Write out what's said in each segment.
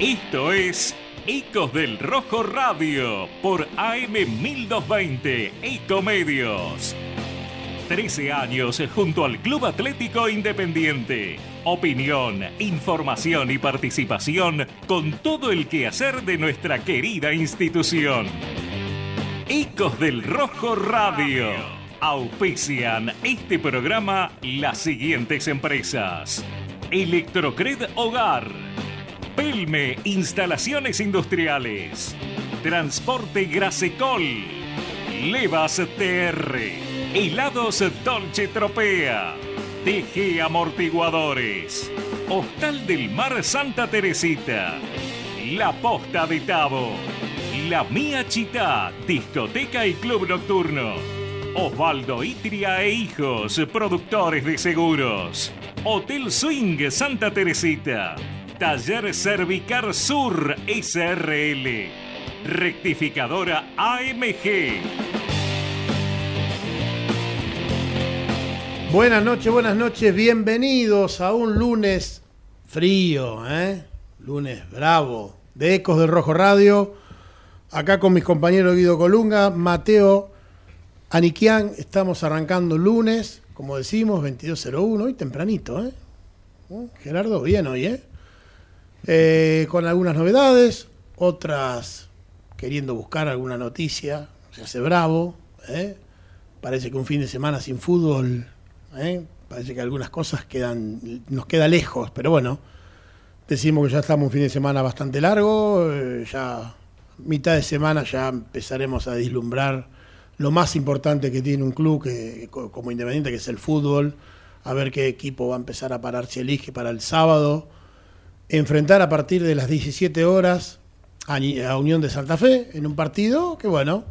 Esto es Ecos del Rojo Radio por AM 1220 Ecomedios. 13 años junto al Club Atlético Independiente. Opinión, información y participación con todo el quehacer de nuestra querida institución. Ecos del Rojo Radio. Auspician este programa las siguientes empresas. Electrocred Hogar. Pelme Instalaciones Industriales. Transporte Grasecol. Levas TR. Helados Dolce Tropea. TG Amortiguadores. Hostal del Mar Santa Teresita. La Posta de Tabo. La Mía Chita, discoteca y club nocturno. Osvaldo Itria e Hijos, productores de seguros. Hotel Swing Santa Teresita. Taller Cervicar Sur SRL. Rectificadora AMG. Buenas noches, buenas noches, bienvenidos a un lunes frío, ¿eh? Lunes bravo, de Ecos del Rojo Radio. Acá con mis compañeros Guido Colunga, Mateo Aniquian, estamos arrancando lunes, como decimos, 22.01, hoy tempranito, ¿eh? Gerardo, bien hoy, ¿eh? ¿Eh? Con algunas novedades, otras queriendo buscar alguna noticia, se hace bravo, ¿eh? Parece que un fin de semana sin fútbol ¿eh? Parece que algunas cosas quedan, nos queda lejos, pero bueno, decimos que ya estamos un fin de semana bastante largo, eh, ya mitad de semana ya empezaremos a vislumbrar lo más importante que tiene un club que, como Independiente, que es el fútbol, a ver qué equipo va a empezar a pararse elige para el sábado, enfrentar a partir de las 17 horas a, Unión de Santa Fe en un partido que bueno,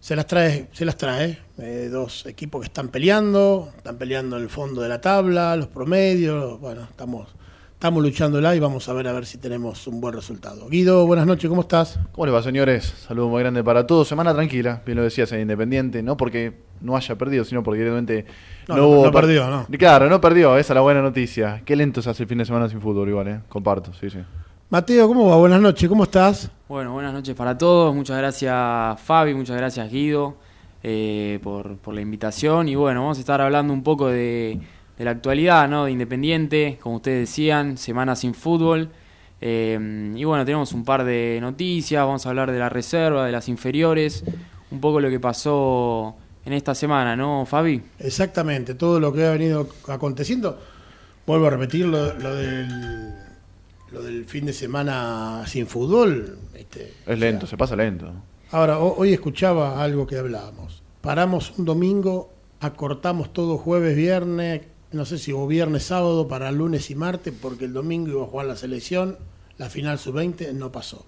se las trae, se las trae. Eh, dos equipos que están peleando, están peleando en el fondo de la tabla, los promedios, bueno, estamos, estamos luchándola y vamos a ver a ver si tenemos un buen resultado. Guido, buenas noches, ¿cómo estás? ¿Cómo les va, señores? Saludos muy grande para todos. Semana tranquila, bien lo decías en Independiente, no porque no haya perdido, sino porque evidentemente no, no, no perdió, ¿no? Claro, no perdió, esa es la buena noticia. Qué lento se hace el fin de semana sin fútbol igual, ¿eh? Comparto, sí, sí. Mateo, ¿cómo va? Buenas noches, ¿cómo estás? Bueno, buenas noches para todos. Muchas gracias Fabi, muchas gracias Guido eh, por, por, la invitación. Y bueno, vamos a estar hablando un poco de, de, la actualidad, ¿no? De Independiente, como ustedes decían, semana sin fútbol. Eh, y bueno, tenemos un par de noticias, vamos a hablar de la reserva, de las inferiores, un poco lo que pasó en esta semana, ¿no, Fabi? Exactamente, todo lo que ha venido aconteciendo. Vuelvo a repetir lo, lo del lo del fin de semana sin fútbol. Este, es lento, o sea, se pasa lento. Ahora, hoy escuchaba algo que hablábamos. Paramos un domingo, acortamos todo jueves, viernes, no sé si o viernes, sábado para lunes y martes, porque el domingo iba a jugar la selección, la final sub-20 no pasó.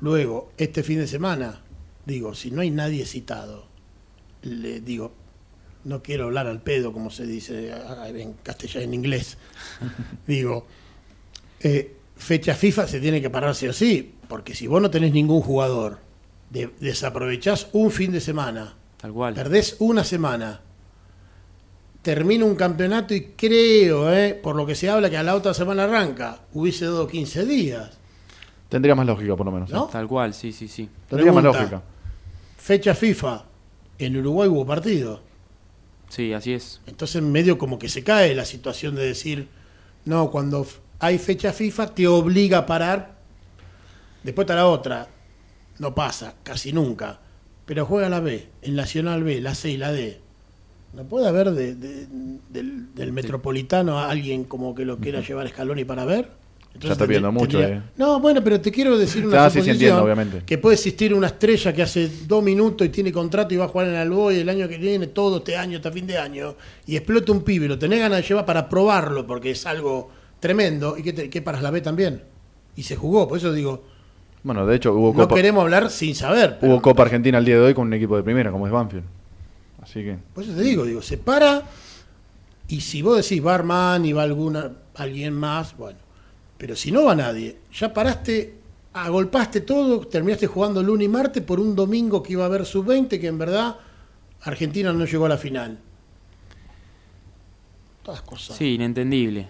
Luego, este fin de semana, digo, si no hay nadie citado, le digo, no quiero hablar al pedo, como se dice en castellano, en inglés, digo, eh, fecha FIFA se tiene que parar sí o sí, porque si vos no tenés ningún jugador, de, desaprovechás un fin de semana, Tal cual. perdés una semana, termina un campeonato y creo, eh, por lo que se habla, que a la otra semana arranca, hubiese dado 15 días. Tendría más lógica, por lo menos. ¿No? Tal cual, sí, sí, sí. Tendría Pregunta, más lógica. Fecha FIFA, en Uruguay hubo partido. Sí, así es. Entonces medio como que se cae la situación de decir, no, cuando hay fecha FIFA te obliga a parar, después está la otra, no pasa, casi nunca, pero juega la B, el Nacional B, la C y la D. No puede haber de, de, del, del, metropolitano a alguien como que lo quiera llevar Scaloni para ver. Entonces, ya está viendo mucho. Eh. No, bueno, pero te quiero decir una ah, suposición sí, que puede existir una estrella que hace dos minutos y tiene contrato y va a jugar en Alboy el año que viene, todo este año, hasta fin de año, y explota un pibe, lo tenés ganas de llevar para probarlo porque es algo tremendo y que, te, que paras la B también. Y se jugó, por eso digo. Bueno, de hecho, hubo No queremos hablar sin saber. Hubo Copa Argentina el día de hoy con un equipo de primera, como es Banfield. Así que. Por eso te digo, digo, se para. Y si vos decís va Armán y va alguna, alguien más, bueno. Pero si no va nadie, ya paraste, agolpaste todo, terminaste jugando lunes y martes por un domingo que iba a haber sub-20, que en verdad Argentina no llegó a la final. todas cosas. Sí, inentendible.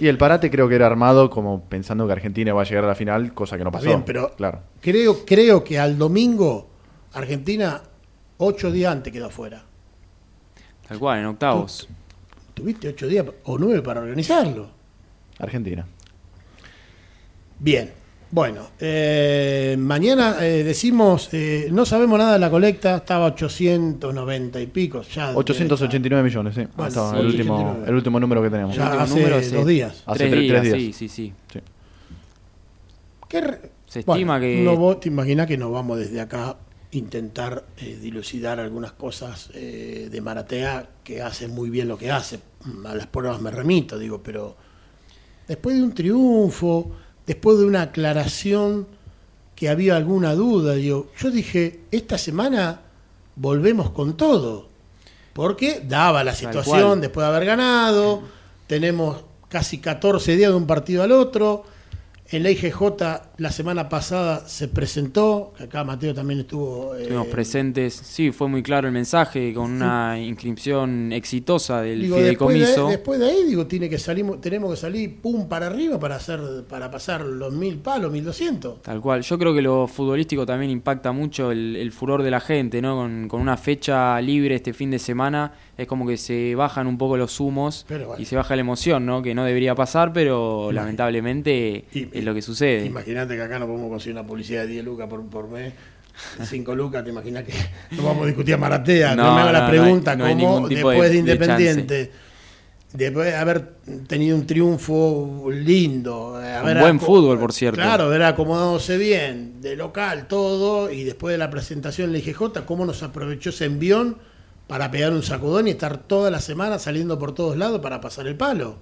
Y el parate creo que era armado como pensando que Argentina va a llegar a la final, cosa que no pasó. bien, pero claro. creo, creo que al domingo Argentina ocho días antes quedó afuera. Tal cual, en octavos. Tuviste ocho días o nueve para organizarlo. Argentina. Bien. Bueno, eh, mañana eh, decimos, eh, no sabemos nada de la colecta, estaba 890 y pico. Ya 889 millones, sí. Bueno, Estaba sí, el, último, 889. el último número que tenemos. Ya hace número hace dos días. Hace tres, tre- días, tres días. sí, sí, sí. Sí. ¿Qué re- Se Bueno, estima que... no vos te imaginas que nos vamos desde acá intentar eh, dilucidar algunas cosas eh, de Maratea que hace muy bien lo que hace. A las pruebas me remito, digo, pero después de un triunfo, después de una aclaración que había alguna duda, digo, yo dije, esta semana volvemos con todo, porque daba la situación después de haber ganado, tenemos casi 14 días de un partido al otro, en la IGJ la semana pasada se presentó, acá Mateo también estuvo... eh, Estuvimos presentes, sí, fue muy claro el mensaje, con una inscripción exitosa del Digo, después de, fideicomiso. después de ahí, digo, tiene que salir, tenemos que salir pum para arriba para hacer, para pasar los mil palos, mil doscientos. Tal cual. Yo creo que lo futbolístico también impacta mucho el, el furor de la gente, ¿no? Con, con una fecha libre este fin de semana, es como que se bajan un poco los humos bueno. y se baja la emoción, ¿no? Que no debería pasar, pero lamentablemente Y- es lo que sucede. Imagínate que acá no podemos conseguir una publicidad de 10 lucas por, por mes. de 5 lucas, te imaginas que no vamos a discutir a Maratea. No, No, me haga no, la pregunta no hay cómo después de, de- de Independiente, después de haber tenido un triunfo lindo, eh, haber buen fútbol, por cierto. Claro, haber acomodándose bien, de local, todo, y después de la presentación en la IGJ, cómo nos aprovechó ese envión para pegar un sacudón y estar toda la semana saliendo por todos lados para pasar el palo.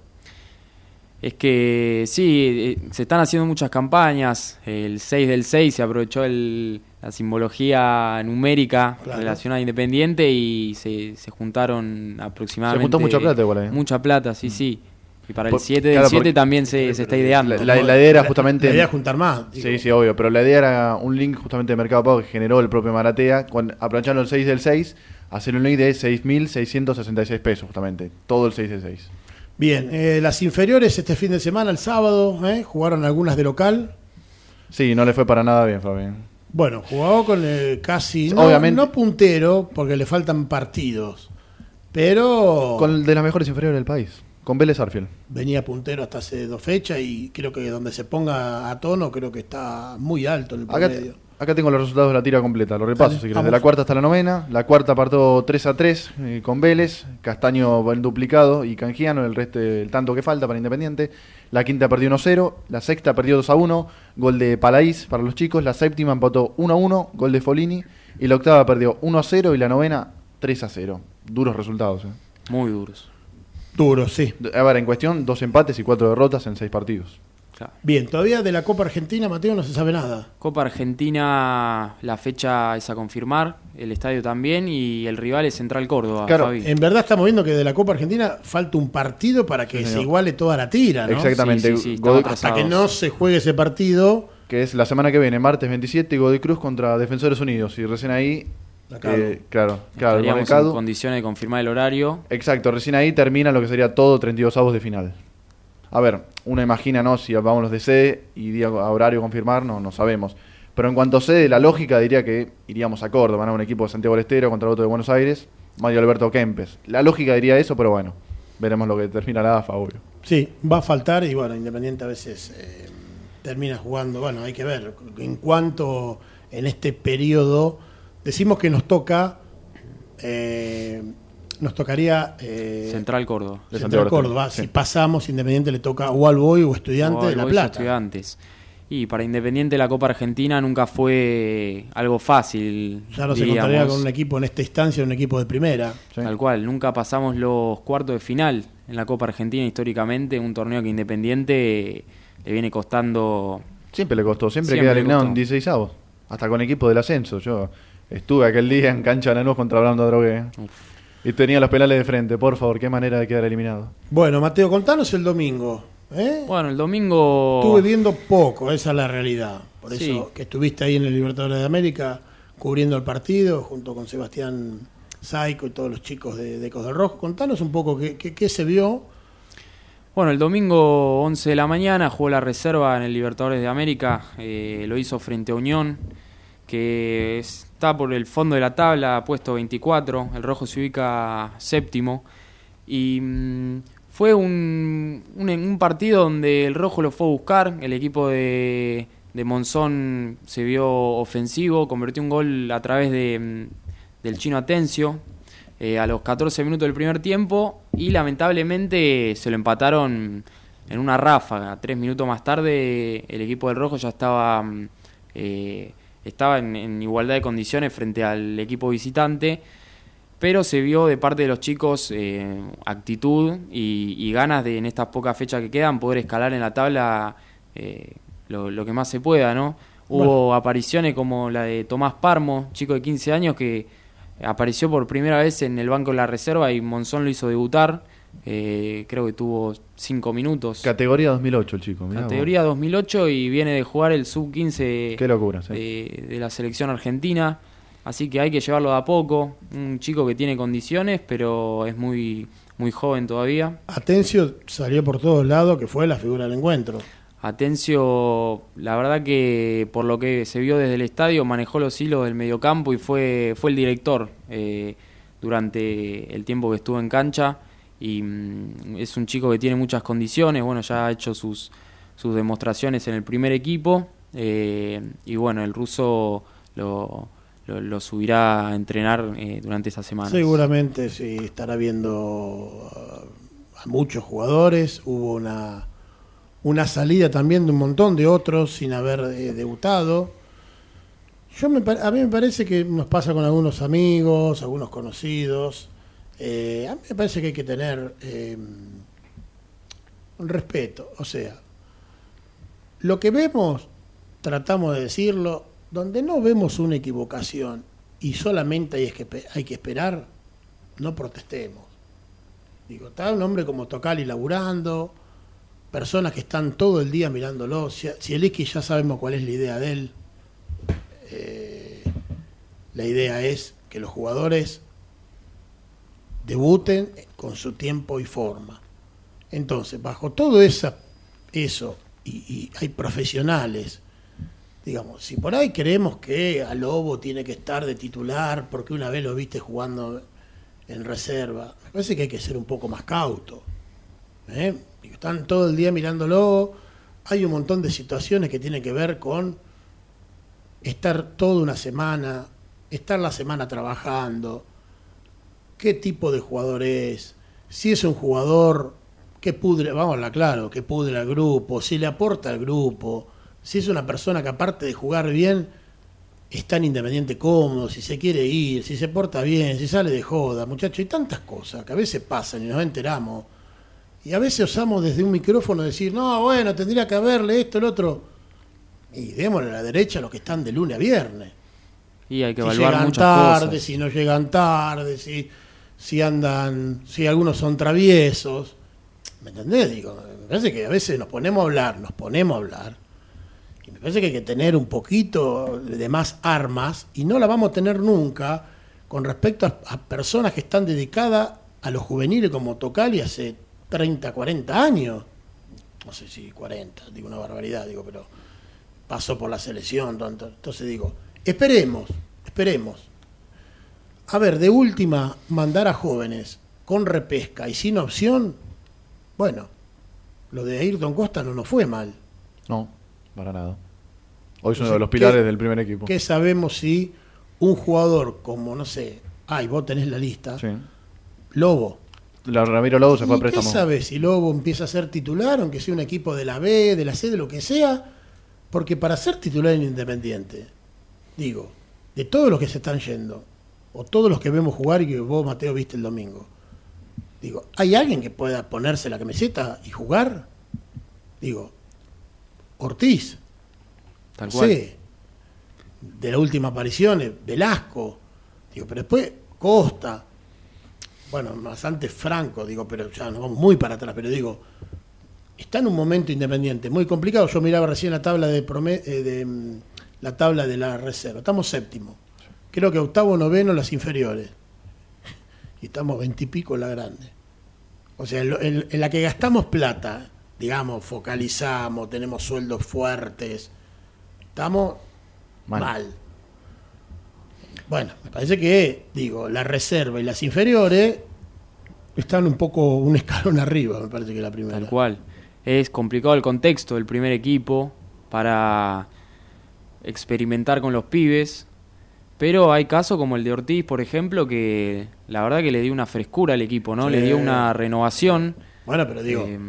Es que sí, eh, se están haciendo muchas campañas. El 6 del 6 se aprovechó el- la simbología numérica Claro. relacionada a Independiente y se, se juntaron aproximadamente. Se juntó mucha plata igual. Mucha plata, sí, sí. Y para el Por- 7 del claro, 7 porque- también se, se está ideando. La- la idea era justamente- La idea es juntar más. digo. Sí, sí, obvio, pero la idea era un link justamente de Mercado Pago que generó el propio Maratea, con, aprovechando el 6 del 6, hacer un link de 6.666 pesos justamente, todo el 6 del 6. Bien, eh, las inferiores este fin de semana, el sábado, ¿eh? jugaron algunas de local. Sí, no le fue para nada bien, Fabián. Bueno, jugó con el casi, Sí, no, obviamente. no puntero, porque le faltan partidos, pero Con el de las mejores inferiores del país, con Vélez Arfield. venía puntero hasta hace dos fechas y creo que donde se ponga a tono, creo que está muy alto en el promedio. acá tengo los resultados de la tira completa, los repasos, Dale, si querés. De la cuarta hasta la novena, la cuarta partó 3 a 3 eh, con Vélez, Castaño va en duplicado y Canjiano, el resto, el tanto que falta para Independiente. La quinta perdió 1 a 0, la sexta perdió 2 a 1, gol de Palaís para los chicos, la séptima empató 1 a 1, gol de Folini, y la octava perdió 1 a 0 y la novena 3 a 0. Duros resultados. eh. Muy duros. Duro, sí. A ver, en cuestión, dos empates y cuatro derrotas en seis partidos. Claro. Bien, todavía de la Copa Argentina, Mateo, no se sabe nada. Copa Argentina, la fecha es a confirmar, el estadio también y el rival es Central Córdoba. Claro, Fabi. En verdad estamos viendo que de la Copa Argentina falta un partido para que Sí, se señor. iguale toda la tira, ¿no? Exactamente. Sí, sí, sí, Gol- estamos Hasta que no se juegue ese partido, que es la semana que viene, martes 27, Godoy Cruz contra Defensores Unidos. Y recién ahí. Eh, claro, claro, el Estaríamos en condiciones de confirmar el horario. Exacto, recién ahí termina lo que sería todo 32 avos de final. A ver, uno imagina, ¿no? Si vamos los de sede y día a horario confirmar, no, no sabemos. Pero en cuanto a la lógica diría que iríamos a Córdoba, ¿no? Un equipo de Santiago del Estero contra otro de Buenos Aires, Mario Alberto Kempes. La lógica diría eso, pero bueno, veremos lo que termina la AFA, obvio. Sí, va a faltar y bueno, Independiente a veces eh, termina jugando, bueno, hay que ver en cuanto en este periodo, decimos que nos toca, eh, nos tocaría eh, Central Córdoba. de Central Córdoba, Estero, si sí. pasamos, Independiente le toca o al Boy o Estudiante O de La Plata. Estudiantes. Y para Independiente la Copa Argentina nunca fue algo fácil. Ya no se encontraría con un equipo en esta instancia, un equipo de primera. Sí. Tal cual, nunca pasamos los cuartos de final en la Copa Argentina históricamente, un torneo que Independiente le viene costando Siempre le costó, siempre, Siempre queda eliminado en costó. 16 avos. Hasta con equipo del ascenso. Yo estuve aquel día en cancha de Lanús contra Brando Drogué. Y tenía los penales de frente. Por favor, qué manera de quedar eliminado. Bueno, Mateo, contanos el domingo. ¿eh? Bueno, el domingo. Estuve viendo poco, esa es la realidad. Por Sí. eso que estuviste ahí en el Libertadores de América cubriendo el partido junto con Sebastián Saico y todos los chicos de, de Ecos del Rojo. Contanos un poco qué, qué- qué se vio Bueno, el domingo 11 de la mañana jugó la reserva en el Libertadores de América, eh, lo hizo frente a Unión, que por el fondo de la tabla, puesto 24, el rojo se ubica séptimo, y mm, fue un, un, partido donde el rojo lo fue a buscar, el equipo de, de Monzón se vio ofensivo, convirtió un gol a través de, mm, del chino Atencio, eh, a los 14 minutos del primer tiempo y lamentablemente se lo empataron en una ráfaga. Tres minutos más tarde el equipo del Rojo ya estaba, mm, eh, estaba en, igualdad de condiciones frente al equipo visitante, pero se vio de parte de los chicos eh, actitud y, ganas de en estas pocas fechas que quedan poder escalar en la tabla lo, que más se pueda, ¿no? Hubo apariciones como la de Tomás Parmo, chico de 15 años que apareció por primera vez en el banco de la reserva y Monzón lo hizo debutar. Eh, creo que tuvo cinco minutos. Categoría 2008 el chico. Categoría 2008 y viene de jugar el sub-15 Qué locura, de, la selección argentina. Así que hay que llevarlo de a poco. Un chico que tiene condiciones, pero es muy, muy joven todavía. Atencio salió por todos lados, que fue la figura del encuentro. Atencio, la verdad que por lo que se vio desde el estadio, manejó los hilos del mediocampo y fue, fue el director eh, durante el tiempo que estuvo en cancha. Y mm, es un chico que tiene muchas condiciones, bueno, ya ha hecho sus, sus demostraciones en el primer equipo. Eh, y bueno, el ruso lo, lo, subirá a entrenar eh, durante esa semana. Seguramente sí, estará viendo a muchos jugadores. Hubo una una salida también de un montón de otros sin haber eh, debutado. Yo me, a mí me parece que nos pasa con algunos amigos, algunos conocidos. Eh, a mí me parece que hay que tener eh, un respeto. O sea, lo que vemos, tratamos de decirlo, donde no vemos una equivocación y solamente hay que, hay que esperar, no protestemos. Digo, está un hombre como Tocali laburando, personas que están todo el día mirándolo. Si, el X ya sabemos cuál es la idea de él, eh, la idea es que los jugadores debuten con su tiempo y forma. Entonces, bajo todo esa, eso, y, hay profesionales, digamos, si por ahí creemos que a Lobo tiene que estar de titular porque una vez lo viste jugando en reserva, me parece que hay que ser un poco más cauto. ¿eh? están todo el día mirándolo. Hay un montón de situaciones que tienen que ver con estar toda una semana, estar la semana trabajando, qué tipo de jugador es, si es un jugador que pudre, vamos a claro, que pudre al grupo, si le aporta al grupo, si es una persona que aparte de jugar bien, está en Independiente cómodo, si se quiere ir, si se porta bien, si sale de joda, muchachos, y tantas cosas que a veces pasan y nos enteramos y a veces osamos desde un micrófono decir, no, bueno, tendría que haberle esto, el otro. Y démosle a la derecha a los que están de lunes a viernes. Y hay que si evaluar llegan tarde, si no llegan tarde, si, si andan, si algunos son traviesos. ¿Me entendés? Digo, me parece que a veces nos ponemos a hablar, nos ponemos a hablar. Y me parece que hay que tener un poquito de más armas y no la vamos a tener nunca con respecto a, personas que están dedicadas a los juveniles como Tocal y hace 30, 40 años, no sé si 40, digo una barbaridad, digo, pero pasó por la selección, entonces digo, esperemos, esperemos. A ver, de última, mandar a jóvenes con repesca y sin opción, bueno, lo de Ayrton Costa no nos fue mal. No, para nada. Hoy es uno de los pilares del primer equipo. ¿Qué sabemos si un jugador como, no sé, ay, vos tenés la lista, Lobo, la Ramiro Lobo se fue a préstamo. ¿Qué sabes si Lobo empieza a ser titular, aunque sea un equipo de la B, de la C, de lo que sea? Porque para ser titular en Independiente, digo, de todos los que se están yendo, o todos los que vemos jugar y que vos, Mateo, viste el domingo, digo, ¿hay alguien que pueda ponerse la camiseta y jugar? Digo, Ortiz, Tal cual. de la última aparición, Velasco, digo, pero después Costa, bueno, bastante franco, digo, pero ya nos vamos muy para atrás, pero digo, está en un momento independiente, muy complicado. Yo miraba recién la tabla de, eh, de mm, la tabla de la reserva. Estamos séptimo. Creo que octavo, noveno las inferiores. Y estamos veintipico la grande. O sea, en, en- en la que gastamos plata, digamos, focalizamos, tenemos sueldos fuertes, estamos Mal. mal. Bueno, me parece que, digo, la reserva y las inferiores están un poco un escalón arriba, me parece que la primera. Tal cual. Es complicado el contexto del primer equipo para experimentar con los pibes. Pero hay casos como el de Ortiz, por ejemplo, que la verdad que le dio una frescura al equipo, ¿no? Sí. Le dio una renovación. Bueno, pero digo, eh,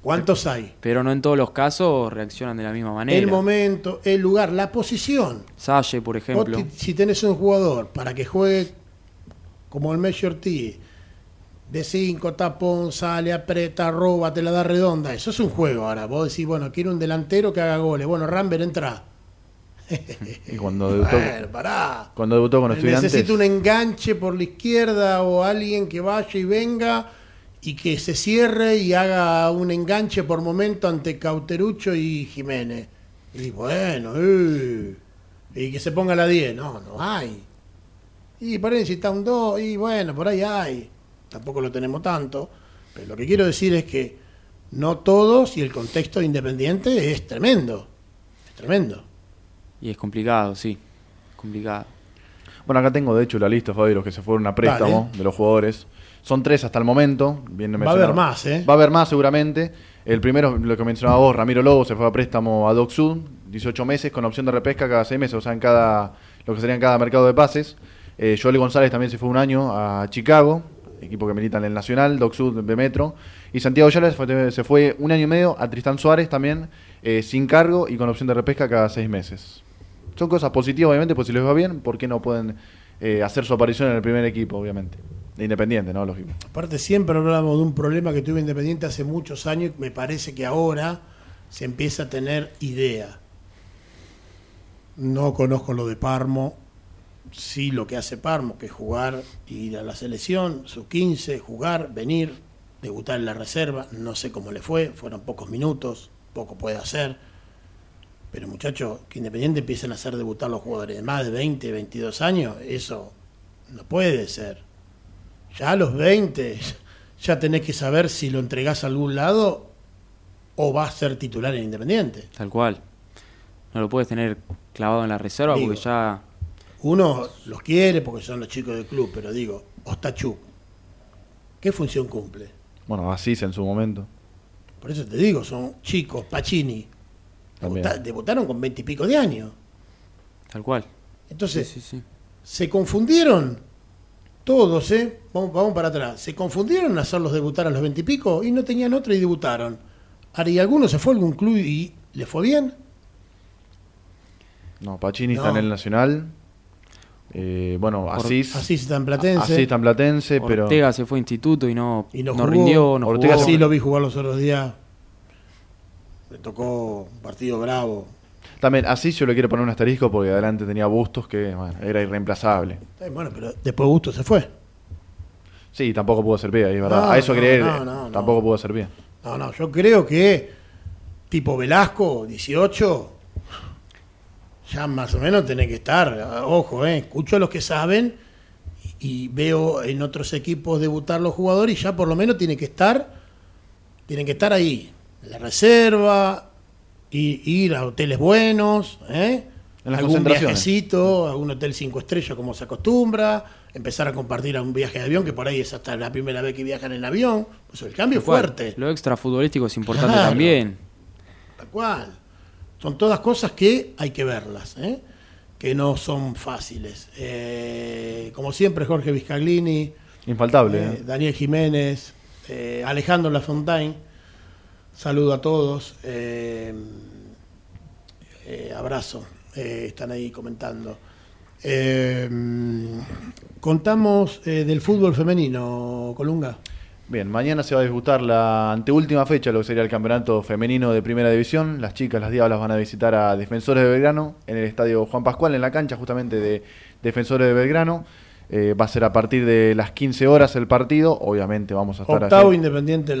¿cuántos hay? pero no en todos los casos reaccionan de la misma manera. El momento, el lugar, la posición. Salle, por ejemplo. si tenés un jugador para que juegue como el Messi Ortiz, de 5, tapón, sale, aprieta, roba, te la da redonda, eso es un juego ahora. Vos decís, bueno, quiero un delantero que haga goles. Bueno, Ramber entra. Y cuando debutó, pará. cuando debutó con estudiantes. Necesito un enganche por la izquierda o alguien que vaya y venga y que se cierre y haga un enganche por momento ante Cauterucho y Jiménez. Y bueno, y que se ponga la 10. No, no hay. Y por ahí necesita un 2 y bueno, por ahí hay. Tampoco lo tenemos tanto. Pero lo que quiero decir es que no todos y el contexto de Independiente es tremendo. Es tremendo. Y es complicado, sí. Complicado. Bueno, acá tengo de hecho la lista, Fabi, de los que se fueron a préstamo Dale. de los jugadores. Son tres hasta el momento. Bien Va a haber más, ¿eh? Va a haber más seguramente. El primero, lo que mencionaba vos, Ramiro Lobo, se fue a préstamo a Doc Sud, 18 meses, con opción de repesca cada 6 meses, o sea, en cada, lo que sería en cada mercado de pases. Eh, Joel González también se fue un año a Chicago, equipo que milita en el Nacional, Doc Sud de Metro. Y Santiago Yales fue- se fue un año y medio a Tristán Suárez también, eh, sin cargo y con opción de repesca cada 6 meses. Son cosas positivas, obviamente, pues si les va bien, ¿por qué no pueden eh, hacer su aparición en el primer equipo, obviamente? De Independiente, ¿no? Lógico. Aparte siempre hablamos de un problema que tuve Independiente hace muchos años y me parece que ahora se empieza a tener idea. No conozco lo de Parmo, sí lo que hace Parmo, que es jugar, ir a la selección, sus 15, jugar, venir, debutar en la reserva, no sé cómo le fue, fueron pocos minutos, poco puede hacer. Pero muchachos, que Independiente empiecen a hacer debutar los jugadores de más de 20, 22 años, eso no puede ser. Ya a los 20 ya tenés que saber si lo entregás a algún lado o vas a ser titular en Independiente. Tal cual. No lo puedes tener clavado en la reserva Digo. porque ya Uno los quiere porque son los chicos del club, pero digo, Ostachuk, ¿qué función cumple? Bueno, Asís en su momento. Por eso te digo, son chicos, Pacini, Debutaron con 20 y pico de años. Tal cual. Entonces, Sí, sí, sí. se confundieron todos, ¿eh? Vamos, vamos para atrás. Se confundieron en hacerlos debutar a los 20 y pico y no tenían otra y debutaron. ¿y alguno se fue a algún club y le fue bien? No, Pacini No. está en el Nacional. Eh, bueno, Asís. Así está en Platense. Asís está en Platense, pero. Ortega se fue a instituto y no, Y no no jugó. rindió, no Ortega jugó. Sí, lo vi jugar los otros días. Me tocó un partido bravo. También Asís yo le quiero poner un asterisco porque adelante tenía Bustos que bueno, era irreemplazable. Eh, Bueno, pero después Gusto se fue. Sí, tampoco pudo ser bien, es verdad. No, A eso no, ir, no, no. tampoco pudo ser bien. No, no, yo creo que tipo Velasco, 18, ya más o menos tenés que estar. Ojo, eh, escucho a los que saben y veo en otros equipos debutar los jugadores y ya por lo menos tiene que estar, tienen que estar ahí, la reserva, y ir a hoteles buenos, ¿eh? En algún viajecito, algún hotel cinco estrellas como se acostumbra, empezar a compartir a un viaje de avión, que por ahí es hasta la primera vez que viajan en avión, pues el cambio es fuerte. Lo extra futbolístico es importante Claro. también. Tal cual. Son todas cosas que hay que verlas, ¿eh? que no son fáciles. Eh, como siempre, Jorge Vizcaglini, Infaltable. eh. Daniel Jiménez, Alejandro Lafontaine, saludo a todos. eh, eh, abrazo, eh, están ahí comentando. Eh, contamos eh, del fútbol femenino, Colunga. Bien, mañana se va a disputar la anteúltima fecha, lo que sería el campeonato femenino de primera división. Las chicas, las diablas, van a visitar a Defensores de Belgrano en el estadio Juan Pascual, en la cancha justamente de Defensores de Belgrano. Eh, va a ser a partir de las 15 horas el partido. Obviamente vamos a estar Octavo allí. independiente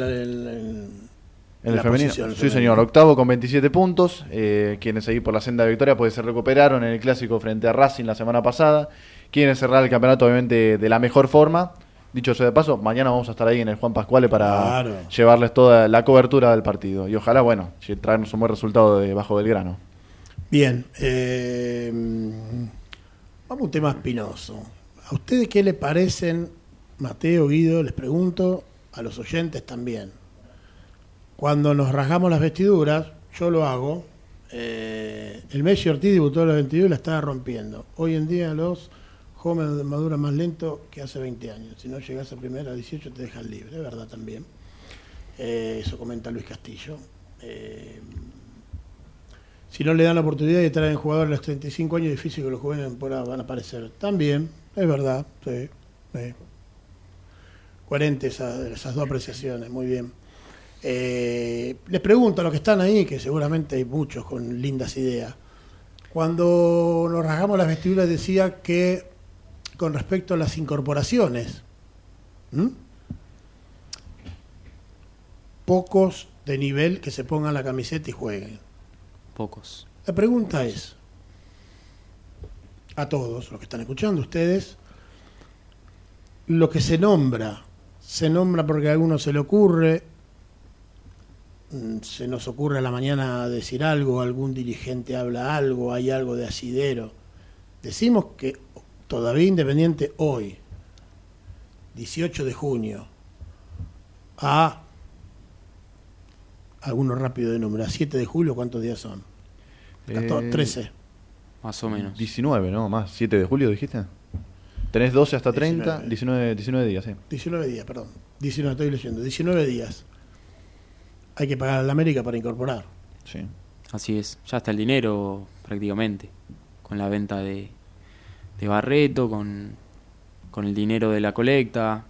en- el femenino. posición Sí, señor. Octavo con 27 puntos. Eh, quienes seguir por la senda de victoria, pues se recuperaron en el clásico frente a Racing la semana pasada. Quieren cerrar el campeonato, obviamente, de la mejor forma. Dicho sea de paso, mañana vamos a estar ahí en el Juan Pascuale para Claro. llevarles toda la cobertura del partido. Y ojalá, bueno, traernos un buen resultado de Bajo Belgrano. Bien, eh, vamos a un tema espinoso. ¿A ustedes qué le parecen, Mateo, Guido, les pregunto, a los oyentes también? Cuando nos rasgamos las vestiduras, yo lo hago, eh, el Messi Ortiz debutó a los 22 y la estaba rompiendo. Hoy en día los jóvenes maduran más lento que hace 20 años. Si no llegas a primera a 18 te dejan libre, verdad también. Eh, eso comenta Luis Castillo. Eh, si no le dan la oportunidad de traer jugadores a los 35 años, difícil que los jóvenes van a aparecer. También, es verdad, sí. sí. Coherente esa- esas dos apreciaciones, muy bien. Eh, les pregunto a los que están ahí, que seguramente hay muchos con lindas ideas. Cuando nos rasgamos las vestiduras decía que con respecto a las incorporaciones, ¿m? pocos de nivel que se pongan la camiseta y jueguen. Pocos. La pregunta es, a todos los que están escuchando, ustedes, lo que se nombra, se nombra porque a alguno se le ocurre, se nos ocurre a la mañana decir algo, algún dirigente habla algo, hay algo de asidero. Decimos que todavía Independiente hoy, 18 de junio, a alguno rápido de número, a 7 de julio, ¿cuántos días son? 14, Eh, 13. Más o menos. 19, ¿no? Más, 7 de julio dijiste. Tenés 12 hasta 30, 19. 19, 19 días, sí. 19 días, perdón. 19, estoy leyendo. 19 días. Hay que pagar a la América para incorporar. sí. Así es. Ya está el dinero prácticamente. Con la venta de, de Barreto, con, con el dinero de la colecta.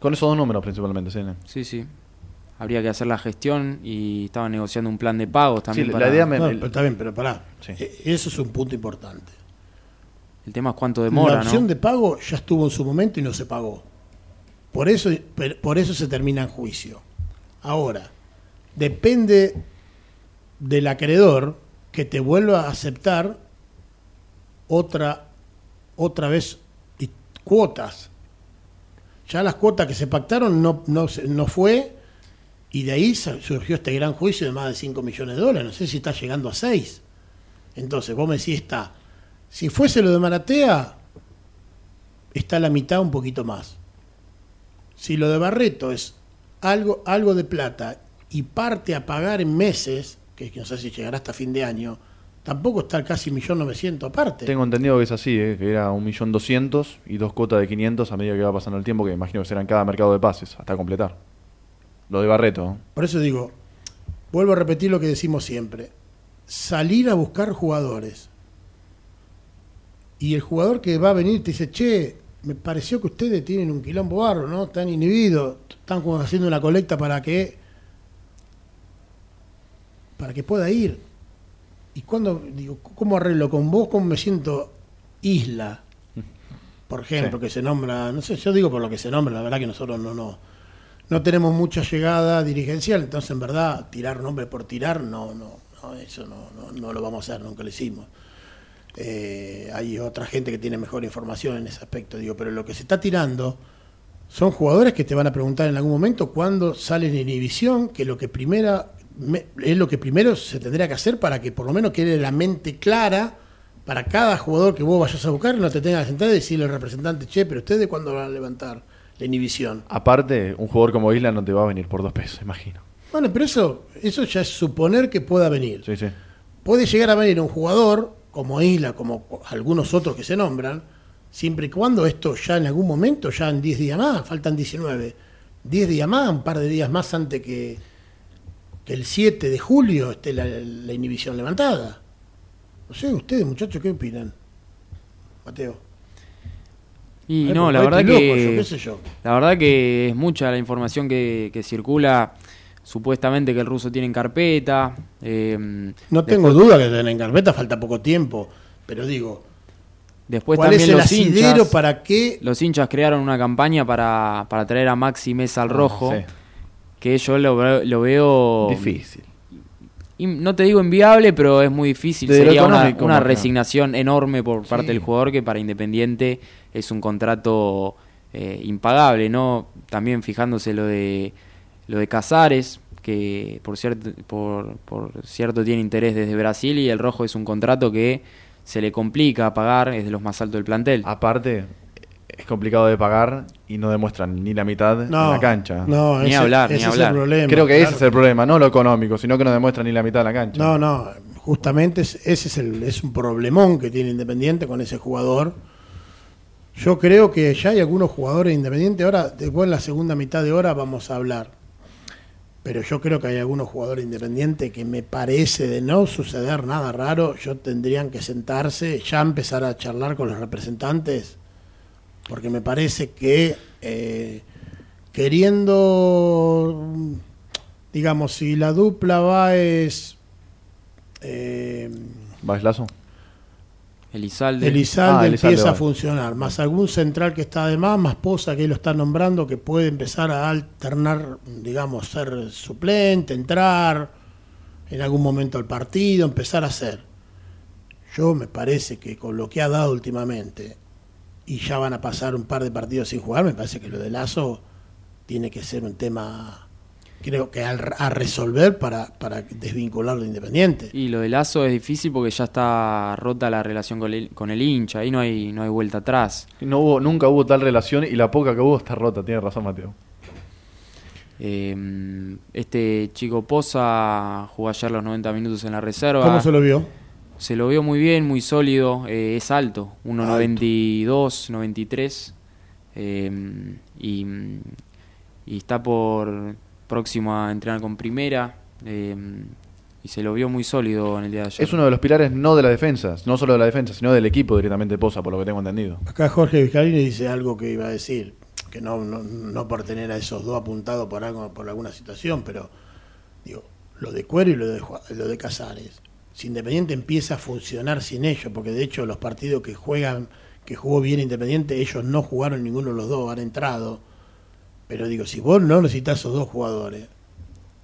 Con esos dos números principalmente, sí. Sí, sí. Habría que hacer la gestión y estaban negociando un plan de pagos también. Sí, la para- idea me- No, pero está bien, pero pará. Sí. E- Eso es un punto importante. El tema es cuánto demora, la opción ¿no? de pago ya estuvo en su momento y no se pagó. Por eso, por eso se termina en juicio. Ahora, depende del acreedor que te vuelva a aceptar otra, otra vez cuotas. Ya las cuotas que se pactaron no, no, no fue y de ahí surgió este gran juicio de más de 5 millones de dólares. No sé si está llegando a 6. Entonces, vos me decís, está. Si fuese lo de Maratea, está la mitad un poquito más. Si lo de Barreto es algo, algo de plata y parte a pagar en meses, que no sé si llegará hasta fin de año, tampoco está casi 1.900.000 aparte. Tengo entendido que es así, ¿eh? que era 1.200.000 y dos cuotas de 500 a medida que va pasando el tiempo, que imagino que será en cada mercado de pases, hasta completar. Lo de Barreto. Por eso digo, vuelvo a repetir lo que decimos siempre. Salir a buscar jugadores. Y el jugador que va a venir te dice, che, me pareció que ustedes tienen un quilombo barro, ¿no? Están inhibidos, están haciendo una colecta para que para que pueda ir. Y cuando digo, ¿cómo arreglo con vos? ¿Cómo me siento isla? Por ejemplo, Sí. que se nombra, no sé, yo digo por lo que se nombra, la verdad que nosotros no, no, no tenemos mucha llegada dirigencial, entonces en verdad tirar nombre por tirar, no, no, no eso no, no, no lo vamos a hacer, nunca lo hicimos. Eh, hay otra gente que tiene mejor información en ese aspecto, digo, pero lo que se está tirando son jugadores que te van a preguntar en algún momento cuándo salen en inhibición, que lo que primera me- es lo que primero se tendría que hacer para que por lo menos quede la mente clara para cada jugador que vos vayas a buscar, no te tengas que sentar y decirle al representante, che, pero ustedes cuándo van a levantar la inhibición. Aparte, un jugador como Isla no te va a venir por dos pesos, imagino. Bueno, pero eso, eso ya es suponer que pueda venir. Sí, sí. Puede llegar a venir un jugador como Isla, como algunos otros que se nombran, siempre y cuando esto ya en algún momento, ya en 10 días más, faltan 19, 10 días más, un par de días más antes que, que el 7 de julio esté la, la inhibición levantada. No sé, ustedes muchachos, ¿qué opinan? Mateo. Y Ay, no, la verdad que loco yo, qué sé yo. la verdad que es mucha la información que, que circula. Supuestamente que el ruso tiene en carpeta. eh, No tengo duda que en carpeta falta poco tiempo, pero digo, Después ¿cuál es también el los asidero hinchas, para qué los hinchas crearon una campaña para, para traer a Maxi Mesa al rojo. Sí. Que yo lo, veo- lo veo. Difícil. y no te digo inviable, pero es muy difícil. De Sería una, resignación enorme por parte Sí. del jugador que para Independiente es un contrato eh, impagable, ¿no? También fijándose lo de lo de Casares, que por cierto, por, por cierto tiene interés desde Brasil y el rojo es un contrato que se le complica pagar, es de los más altos del plantel. Aparte, es complicado de pagar y no demuestran ni la mitad en No, la cancha. No, Ni ese, hablar, ni hablar. es el problema. Creo que claro. ese es el problema, no lo económico, sino que no demuestran ni la mitad de la cancha. No, no, justamente es- ese es, el, es un problemón que tiene Independiente con ese jugador. Yo creo que ya hay algunos jugadores de Independiente, ahora después en la segunda mitad de hora vamos a hablar. Pero yo creo que hay algunos jugadores independientes que me parece de no suceder nada raro, yo tendrían que sentarse, ya empezar a charlar con los representantes, porque me parece que eh, queriendo, digamos, si la dupla va es... eh, ¿Baislazo? Elizalde. Elizalde Ah, Elizalde empieza a va. funcionar, más algún central que está de más, más Poza que lo está nombrando, que puede empezar a alternar, digamos, ser suplente, entrar en algún momento al partido, empezar a hacer. Yo me parece que con lo que ha dado últimamente, y ya van a pasar un par de partidos sin jugar, me parece que lo de Lazo tiene que ser un tema, creo que al- a resolver para, para desvincularlo de Independiente. Y lo de Lazo es difícil porque ya está rota la relación con el, con el hincha, ahí no hay, no hay vuelta atrás. No hubo, nunca hubo tal relación y la poca que hubo está rota, tiene razón Mateo. Eh, este chico Poza jugó ayer los 90 minutos en la reserva. ¿Cómo se lo vio? Se lo vio muy bien, muy sólido, eh, es alto, 1.92, 93, eh, y, y está por próximo a entrenar con primera, eh, y se lo vio muy sólido en el día de ayer. Es uno de los pilares no de la defensa, no solo de la defensa, sino del equipo directamente Poza, por lo que tengo entendido. Acá Jorge Vizcarini dice algo que iba a decir, que no, no, no por tener a esos dos apuntados por algo, por alguna situación, pero digo, lo de Cuero y lo de, Ju- lo de Casares. Si Independiente empieza a funcionar sin ellos, porque de hecho los partidos que juegan, que jugó bien Independiente, ellos no jugaron ninguno de los dos, han entrado. Pero digo, si vos no necesitas esos dos jugadores,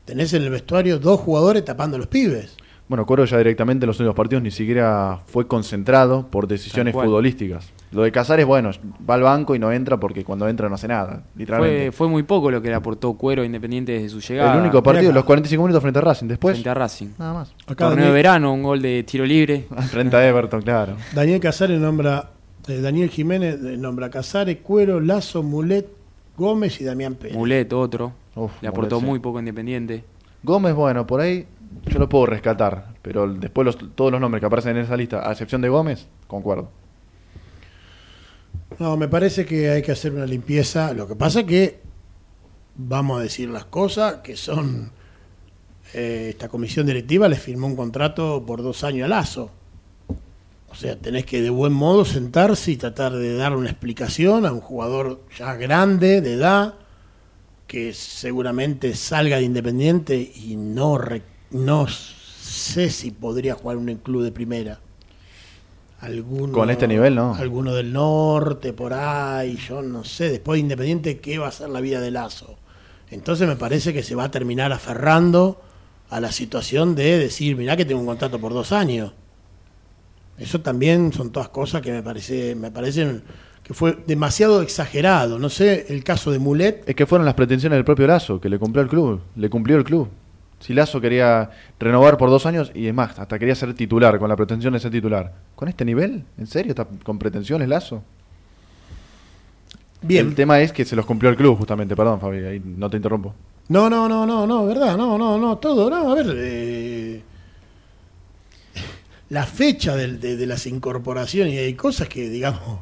tenés en el vestuario dos jugadores tapando a los pibes. Bueno, Coro ya directamente en los últimos partidos ni siquiera fue concentrado por decisiones futbolísticas. Lo de Casares, bueno, va al banco y no entra porque cuando entra no hace nada, literalmente. fue, fue muy poco lo que le aportó Cuero Independiente desde su llegada. el único partido, los 45 minutos frente a Racing, después frente a Racing. nada más. Acá Torneo de verano, un gol de tiro libre. frente a Everton, claro. Daniel Casares nombra, eh, Daniel Jiménez eh, nombra a Casares, Cuero, Lazo, Mulet, Gómez y Damián Pérez. Mulet, otro. Uf, le aportó Mulet, sí. muy poco Independiente. Gómez, bueno, por ahí yo lo puedo rescatar, pero después todos los nombres que aparecen en esa lista, a excepción de Gómez, concuerdo. No, me parece que hay que hacer una limpieza. Lo que pasa que vamos a decir las cosas que son. eh, esta comisión directiva le firmó un contrato por dos años a Lazo. O sea, tenés que de buen modo sentarse y tratar de dar una explicación a un jugador ya grande, de edad, que seguramente salga de Independiente y no, re- no sé si podría jugar en un club de primera. Alguno, Con este nivel, no. Alguno del norte, por ahí, yo no sé. Después de Independiente, ¿qué va a ser la vida de Lazo? Entonces me parece que se va a terminar aferrando a la situación de decir, mirá que tengo un contrato por dos años. Eso también son todas cosas que me parece, me parecen que fue demasiado exagerado. No sé, el caso de Mulet, Es que fueron las pretensiones del propio Lazo, que le cumplió el club, le cumplió el club. Si Lazo quería renovar por dos años y es más, hasta quería ser titular, con la pretensión de ser titular. ¿Con este nivel? ¿En serio? ¿Está con pretensiones Lazo? bien. El tema es que se los cumplió el club, justamente. Perdón, Fabi, ahí no te interrumpo. No, no, no, no, no, verdad, no, no, no, todo, no, a ver, eh, la fecha de las incorporaciones y hay cosas que, digamos,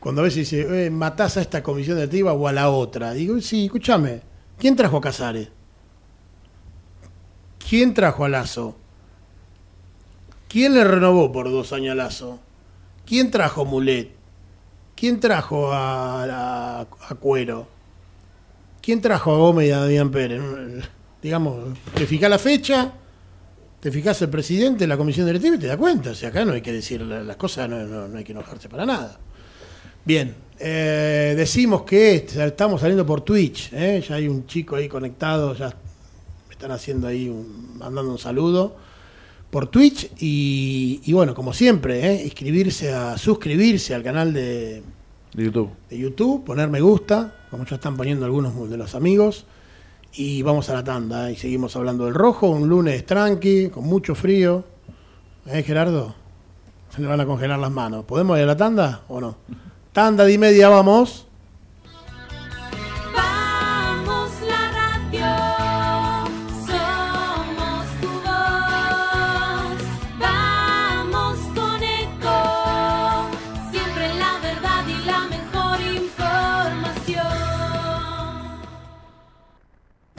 cuando a veces dice, eh, matás a esta comisión directiva o a la otra, digo, sí, escúchame, ¿quién trajo a Casares? ¿Quién trajo a Lazo? ¿Quién le renovó por dos años a Lazo? ¿Quién trajo Mulet? ¿Quién trajo a, a- a Cuero? ¿Quién trajo a Gómez y a Damián Pérez? Digamos, te fijas la fecha, te fijas el presidente, la comisión directiva y te das cuenta. O sea, acá no hay que decir la- las cosas, no, hay que enojarse para nada. Bien, eh, decimos que estamos saliendo por Twitch, ¿eh? ya hay un chico ahí conectado, ya están haciendo ahí, un- mandando un saludo por Twitch y, y bueno, como siempre, ¿eh? inscribirse a suscribirse al canal de, De YouTube. de YouTube, poner me gusta, como ya están poniendo algunos de los amigos. Y vamos a la tanda ¿eh? y seguimos hablando del rojo, un lunes tranqui, con mucho frío. ¿Eh, Gerardo? Se le van a congelar las manos. ¿Podemos ir a la tanda o no? Tanda de y media, vamos. Vamos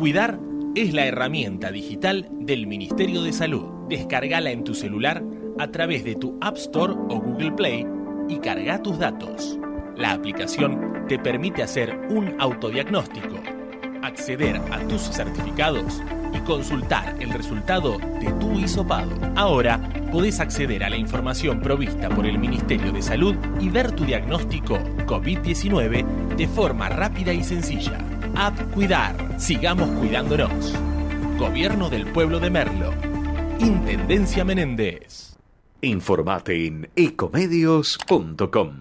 Cuidar es la herramienta digital del Ministerio de Salud. Descargala en tu celular a través de tu App Store o Google Play y carga tus datos. La aplicación te permite hacer un autodiagnóstico, acceder a tus certificados y consultar el resultado de tu hisopado. Ahora podés acceder a la información provista por el Ministerio de Salud y ver tu diagnóstico COVID-19 de forma rápida y sencilla. App Cuidar. Sigamos cuidándonos. Gobierno del Pueblo de Merlo. Intendencia Menéndez. Informate en ecomedios.com.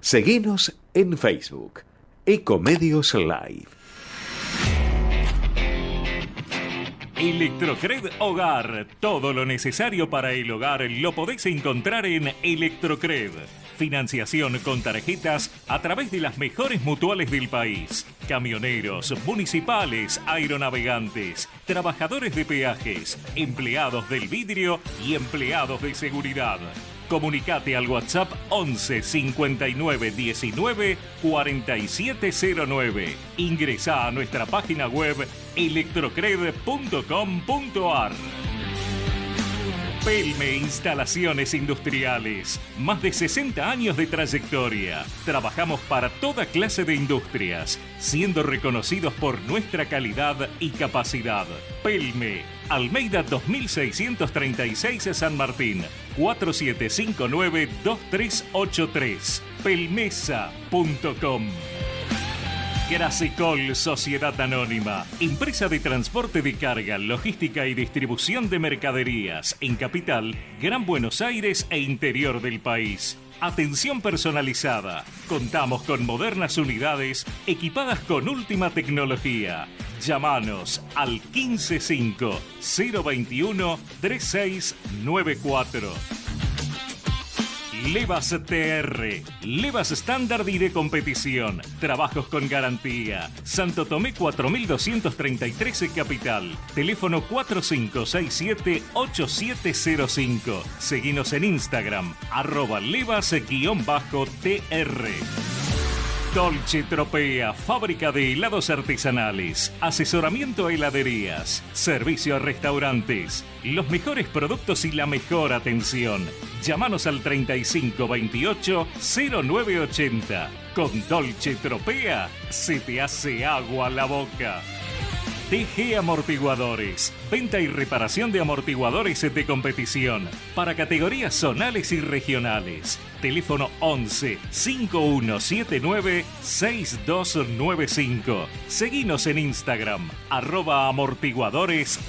Seguinos en Facebook. Ecomedios Live. Electrocred Hogar. Todo lo necesario para el hogar lo podéis encontrar en Electrocred. Financiación con tarjetas a través de las mejores mutuales del país. Camioneros, municipales, aeronavegantes, trabajadores de peajes, empleados del vidrio y empleados de seguridad. Comunicate al WhatsApp 11 59 19 4709. Ingresa a nuestra página web electrocred.com.ar. Pelme Instalaciones Industriales. Más de 60 años de trayectoria. Trabajamos para toda clase de industrias, siendo reconocidos por nuestra calidad y capacidad. Pelme, Almeida 2636 San Martín, 4759-2383. Pelmesa.com. Grasecol Sociedad Anónima, empresa de transporte de carga, logística y distribución de mercaderías en Capital, Gran Buenos Aires e interior del país. Atención personalizada. Contamos con modernas unidades equipadas con última tecnología. Llámanos al 155 021 3694. Levas TR, Levas estándar y de competición, trabajos con garantía. Santo Tomé 4233 Capital, teléfono 4567-8705. Seguinos en Instagram, arroba levas-tr. Dolce Tropea, fábrica de helados artesanales, asesoramiento a heladerías, servicio a restaurantes, los mejores productos y la mejor atención. Llámanos al 3528 0980. Con Dolce Tropea se te hace agua la boca. TG Amortiguadores. Venta y reparación de amortiguadores de competición para categorías zonales y regionales. Teléfono 11 5179 6295. Seguinos en Instagram, arroba amortiguadores.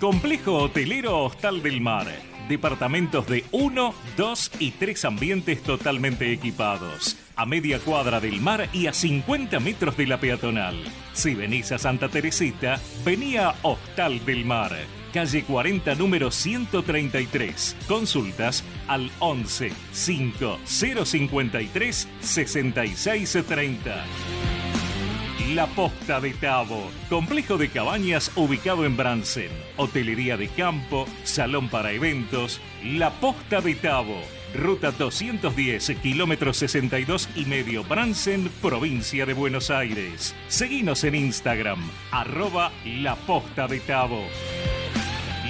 Complejo Hotelero Hostal del Mar. Departamentos de 1, 2 y 3 ambientes totalmente equipados. A media cuadra del mar y a 50 metros de la peatonal. Si venís a Santa Teresita, vení a Hostal del Mar. Calle 40, número 133. Consultas al 11 5 053 6630. La Posta de Tabo, complejo de cabañas ubicado en Bransen, hotelería de campo, salón para eventos, La Posta de Tabo, ruta 210, kilómetro 62 y medio Bransen, provincia de Buenos Aires. Seguinos en Instagram, arroba La Posta de Tabo.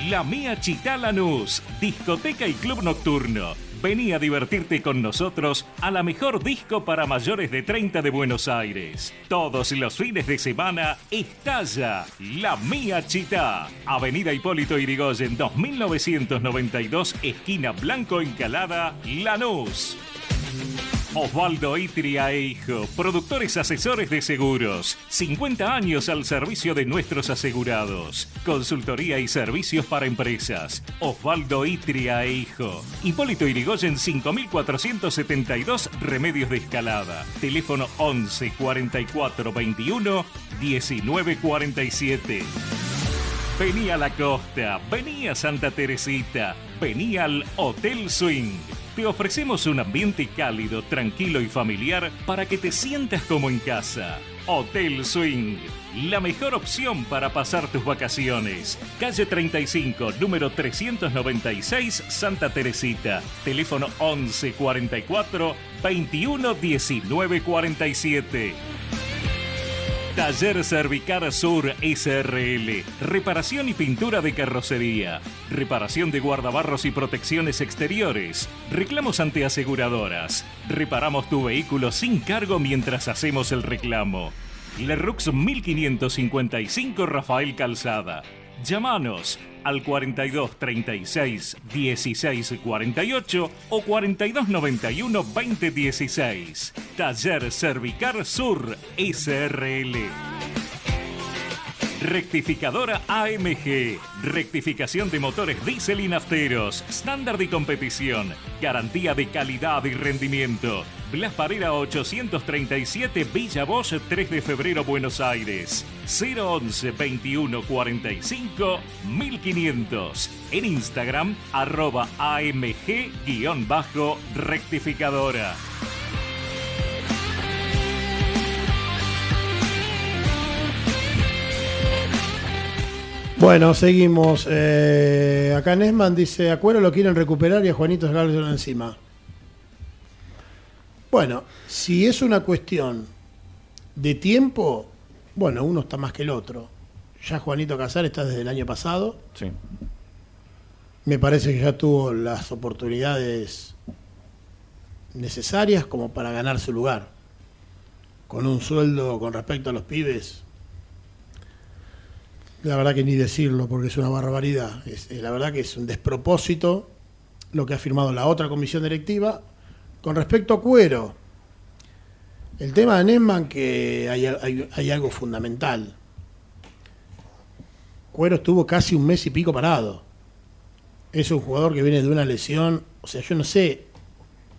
La Mía Chitalanús, discoteca y club nocturno Vení a divertirte con nosotros a la mejor disco para mayores de 30 de Buenos Aires. Todos los fines de semana estalla La Mía Chita. Avenida Hipólito Irigoyen 2992, esquina Blanco Encalada, Lanús. Osvaldo Itria e Hijo, productores asesores de seguros. 50 años al servicio de nuestros asegurados. Consultoría y servicios para empresas. Osvaldo Itria e Hijo. Hipólito Irigoyen 5472, Remedios de Escalada. Teléfono 11 44 21 19 47. Vení a la costa, vení a Santa Teresita, vení al Hotel Swing. Te ofrecemos un ambiente cálido, tranquilo y familiar para que te sientas como en casa. Hotel Swing, la mejor opción para pasar tus vacaciones. Calle 35, número 396, Santa Teresita. Teléfono 11 44 21 19 47. Taller Cervicar Sur SRL. Reparación y pintura de carrocería. Reparación de guardabarros y protecciones exteriores. Reclamos ante aseguradoras. Reparamos tu vehículo sin cargo mientras hacemos el reclamo. Lerux 1555 Rafael Calzada. Llámanos al 42 36 16 48 o 42 91 20 16. Taller Cervicar Sur SRL. Rectificadora AMG. Rectificación de motores diésel y nafteros. Estándar de competición. Garantía de calidad y rendimiento. Blas Parera 837 Villa Bosch 3 de febrero Buenos Aires. 011 21 45 1500. En Instagram arroba AMG-rectificadora. Bueno, seguimos. Eh, acá Nesman dice, a Cuero lo quieren recuperar y a Juanito encima. Bueno, si es una cuestión de tiempo, bueno, uno está más que el otro. Ya Juanito Casar está desde el año pasado. Sí. Me parece que ya tuvo las oportunidades necesarias como para ganar su lugar. Con un sueldo con respecto a los pibes, la verdad que ni decirlo porque es una barbaridad. Eh, la verdad que es un despropósito lo que ha firmado la otra comisión directiva. Con respecto a Cuero, el tema de Nesman que hay, hay- hay algo fundamental. Cuero estuvo casi un mes y pico parado. Es un jugador que viene de una lesión, o sea, yo no sé,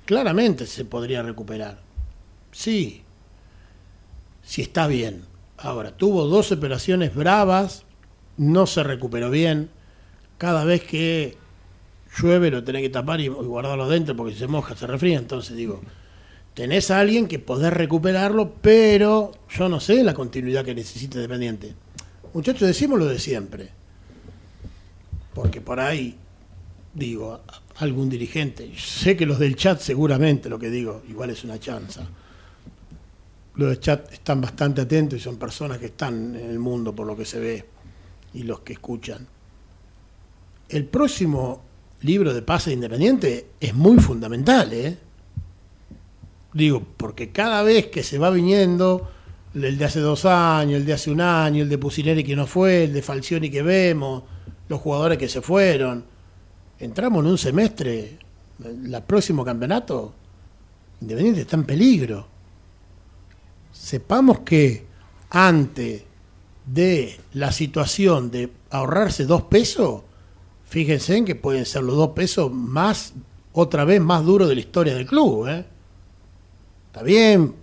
claramente se podría recuperar. Sí, si está bien. Ahora, tuvo dos operaciones bravas, no se recuperó bien. Cada vez que llueve lo tenés que tapar y, guardarlo dentro porque si se moja se refría. Entonces digo, tenés a alguien que podés recuperarlo, pero yo no sé la continuidad que necesita Independiente. Muchachos, decimos lo de siempre. Porque por ahí, digo, algún dirigente, sé que los del chat seguramente lo que digo, igual es una chanza. Los del chat están bastante atentos y son personas que están en el mundo por lo que se ve y los que escuchan. El próximo libro de pase de Independiente es muy fundamental, ¿eh? Digo, porque cada vez que se va viniendo el de hace dos años, el de hace un año, el de Pusineri que no fue, el de Falcioni que vemos, los jugadores que se fueron, entramos en un semestre, el próximo campeonato, Independiente está en peligro. Sepamos que ante de la situación de ahorrarse dos pesos, fíjense en que pueden ser los dos pesos más, otra vez más duros de la historia del club. ¿eh? Está bien,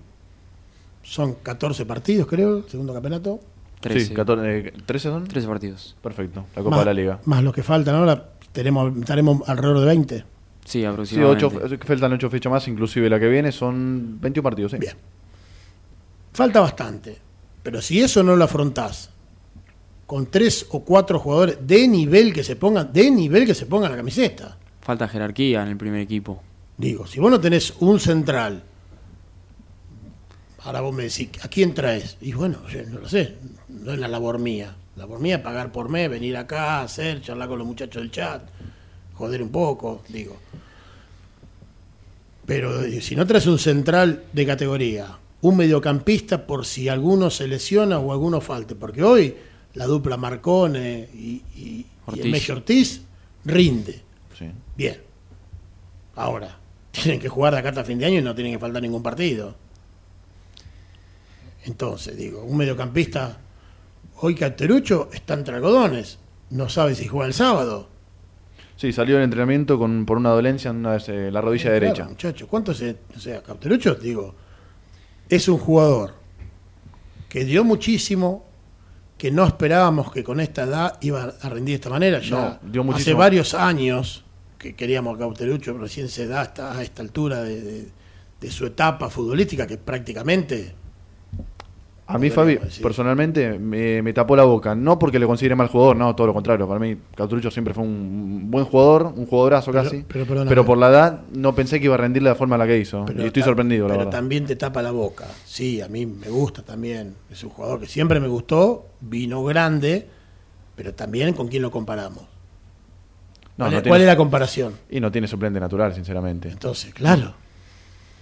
son 14 partidos, creo, el segundo campeonato. 13. Sí, 14, eh, 13 son. 13 partidos. Perfecto. La Copa más, de la Liga. Más los que faltan ahora, tenemos, estaremos alrededor de 20. Sí, Sí, aproximadamente. ocho, faltan 8 fechas más, inclusive la que viene, son 21 partidos. Sí. Bien. Falta bastante. Pero si eso no lo afrontás con tres o cuatro jugadores de nivel que se pongan, de nivel que se pongan la camiseta. Falta jerarquía en el primer equipo. Digo, si vos no tenés un central, ahora vos me decís, ¿a quién traes? Y bueno, yo no lo sé, no es la labor mía. La labor mía es pagar por mes, venir acá, hacer, charlar con los muchachos del chat, joder un poco, digo. Pero eh, si no traes un central de categoría, un mediocampista por si alguno se lesiona o alguno falte, porque hoy la dupla Marcone y, y, y Ortiz. el Messi Ortiz rinde. Sí. Bien. Ahora, tienen que jugar de acá hasta fin de año y no tienen que faltar ningún partido. Entonces, digo, un mediocampista, hoy Caterucho está entre algodones, no sabe si juega el sábado. Sí, salió del entrenamiento con, por una dolencia en una de- la rodilla Claro, derecha. muchacho, ¿cuánto se.? O sea, Cauterucho, digo, es un jugador que dio muchísimo, que no esperábamos que con esta edad iba a rendir de esta manera. Ya No, dio hace varios años que queríamos a Cauterucho, recién se da hasta a esta altura de, de- de su etapa futbolística, que prácticamente. A mí, Fabi, personalmente me, me tapó la boca. No porque le considere mal jugador, no, todo lo contrario. Para mí, Cauterucho siempre fue un buen jugador, un jugadorazo Pero- casi. pero perdóname. por la edad, no pensé que iba a rendir de la forma en la que hizo. Pero y estoy sorprendido, la Pero verdad. también te tapa la boca. Sí, a mí me gusta también. Es un jugador que siempre me gustó, vino grande, pero también con quién lo comparamos. No, ¿Cuál, no es, tiene- cuál es la comparación? Y no tiene suplente natural, sinceramente. Entonces, claro,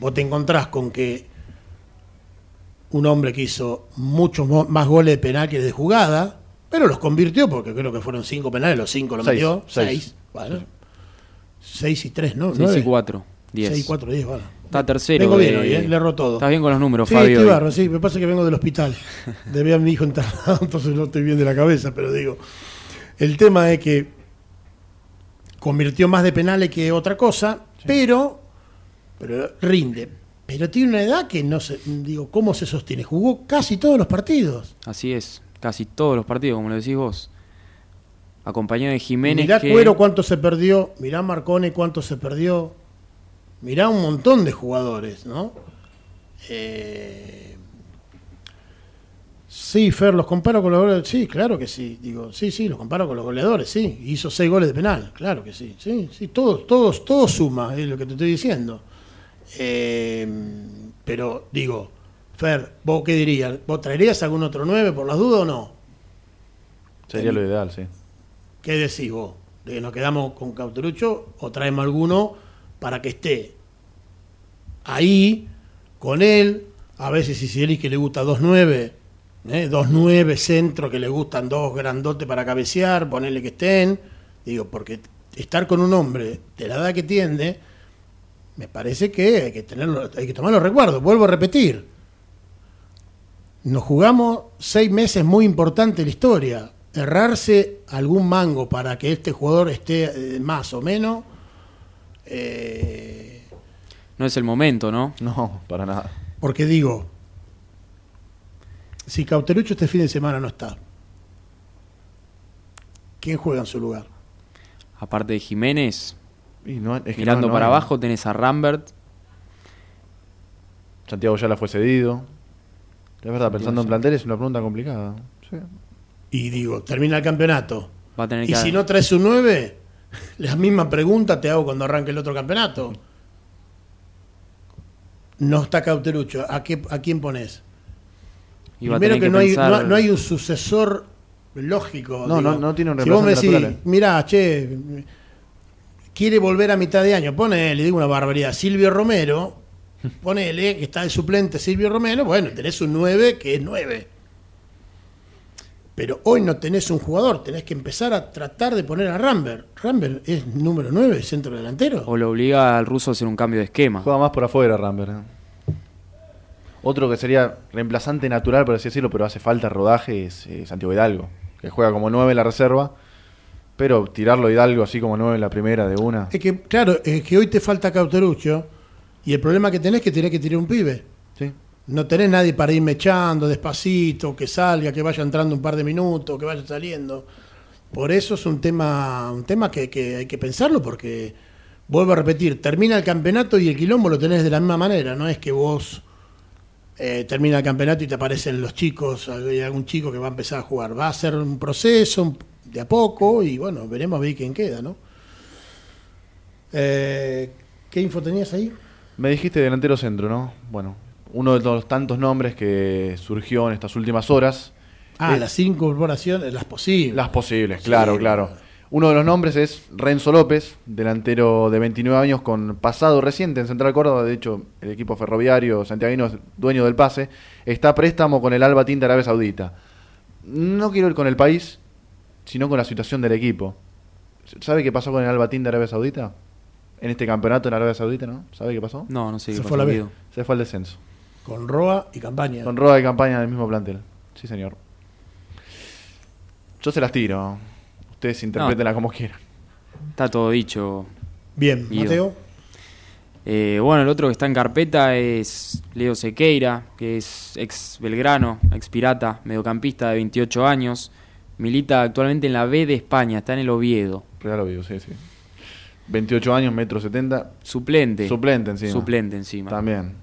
vos te encontrás con que un hombre que hizo muchos más goles de penal que de jugada, pero los convirtió porque creo que fueron cinco penales, los cinco lo Seis, metió. seis. Seis. Bueno, seis y tres, ¿no? 6 Nueve. y 4. 10. Seis y cuatro, diez, bueno. Está tercero. Vengo bien de- hoy, ¿eh? le erró todo. Estás bien con los números, Sí, Fabio. estoy barro, sí, me pasa que vengo del hospital. Debía a mi hijo internado, entonces no estoy bien de la cabeza, pero digo, el tema es que convirtió más de penales que otra cosa, pero, pero rinde. Pero tiene una edad que no sé, digo, ¿cómo se sostiene? Jugó casi todos los partidos. Así es. Casi todos los partidos, como lo decís vos. Acompañado de Jiménez. Mirá que- Cuero cuánto se perdió, mirá Marcone cuánto se perdió, mirá un montón de jugadores, ¿no? Eh, sí, Fer, los comparo con los goleadores, sí, claro que sí, digo, sí, sí, los comparo con los goleadores, sí, hizo seis goles de penal, claro que sí, sí, sí, todos, todos, todo suma, es lo que te estoy diciendo. Eh, pero digo, Fer, ¿vos qué dirías? ¿Vos traerías algún otro nueve por las dudas o no? Sería lo ideal, sí. ¿Qué decís vos? ¿De que nos quedamos con Cauterucho o traemos alguno para que esté ahí con él? A veces si Cielis que le gusta 2-9, ¿eh? 2-9 centro que le gustan dos grandotes para cabecear, ponerle que estén. Digo, porque estar con un hombre de la edad que tiende, me parece que hay que tenerlo, hay que tomar los recuerdos. Vuelvo a repetir. Nos jugamos seis meses muy importantes en la historia. Errarse algún mango para que este jugador esté eh, más o menos. eh, No es el momento, ¿no? No, para nada. porque digo, si Cauterucho este fin de semana no está, ¿quién juega en su lugar? Aparte de Jiménez, Y no- es que mirando no- no para abajo tenés a Rambert. Santiago ya la fue cedido. Es verdad, pensando en plantel es una pregunta complicada. Sí. Y digo, termina el campeonato. Va a tener Y que si no traes un 9, la misma pregunta te hago cuando arranque el otro campeonato. No está Cauterucho, ¿a, qué, a quién pones? Primero que, que no, hay, no, no hay un sucesor lógico. No, no- no tiene un Si vos me decís, natural. mirá, che, quiere volver a mitad de año, ponele, digo una barbaridad, Silvio Romero, ponele, que está de suplente Silvio Romero, bueno, tenés un 9 que es 9. Pero hoy no tenés un jugador, tenés que empezar a tratar de poner a Rambert. Rambert es número 9, centro delantero. O lo obliga al ruso a hacer un cambio de esquema. Juega más por afuera, Rambert. ¿eh? Otro que sería reemplazante natural, por así decirlo, pero hace falta rodaje, es eh, Santiago Hidalgo, que juega como 9 en la reserva, pero tirarlo Hidalgo así como 9 en la primera de una. Es que, claro, es que hoy te falta Cauterucho y el problema que tenés es que tenés que tirar un pibe. Sí. No tenés nadie para irme echando despacito, que salga, que vaya entrando un par de minutos, que vaya saliendo. Por eso es un tema, un tema que, que hay que pensarlo, porque vuelvo a repetir, termina el campeonato y el quilombo lo tenés de la misma manera, no es que vos eh, termina el campeonato y te aparecen los chicos, hay algún chico que va a empezar a jugar. Va a ser un proceso un- de a poco y bueno, veremos a ver quién queda, ¿no? Eh, ¿Qué info tenías ahí? Me dijiste delantero centro, ¿no? Bueno, uno de los tantos nombres que surgió en estas últimas horas. Ah, las incorporaciones, las posibles. Las posibles, claro, Sí, claro. Uno de los nombres es Renzo López, delantero de 29 años con pasado reciente en Central Córdoba. De hecho, el equipo ferroviario santiaguino es dueño del pase. Está a préstamo con el Alba de Arabia Saudita. No quiero ir con el país, sino con la situación del equipo. ¿Sabe qué pasó con el Alba Team de Arabia Saudita? En este campeonato en Arabia Saudita, ¿no? ¿Sabe qué pasó? No, no sé. Se fue la. Se fue al descenso. Con Roa y campaña. Con roda de campaña del mismo plantel. Sí, señor. Yo se las tiro. Ustedes interpretenla como quieran. Está todo dicho. Bien, Guido. Mateo. Eh, bueno, el otro que está en carpeta es Leo Sequeira, que es ex Belgrano, ex Pirata, mediocampista de 28 años. Milita actualmente en la B de España, está en el Oviedo. Ya lo digo, sí, sí. 28 años, metro 70. Suplente. Suplente encima. Suplente encima. También.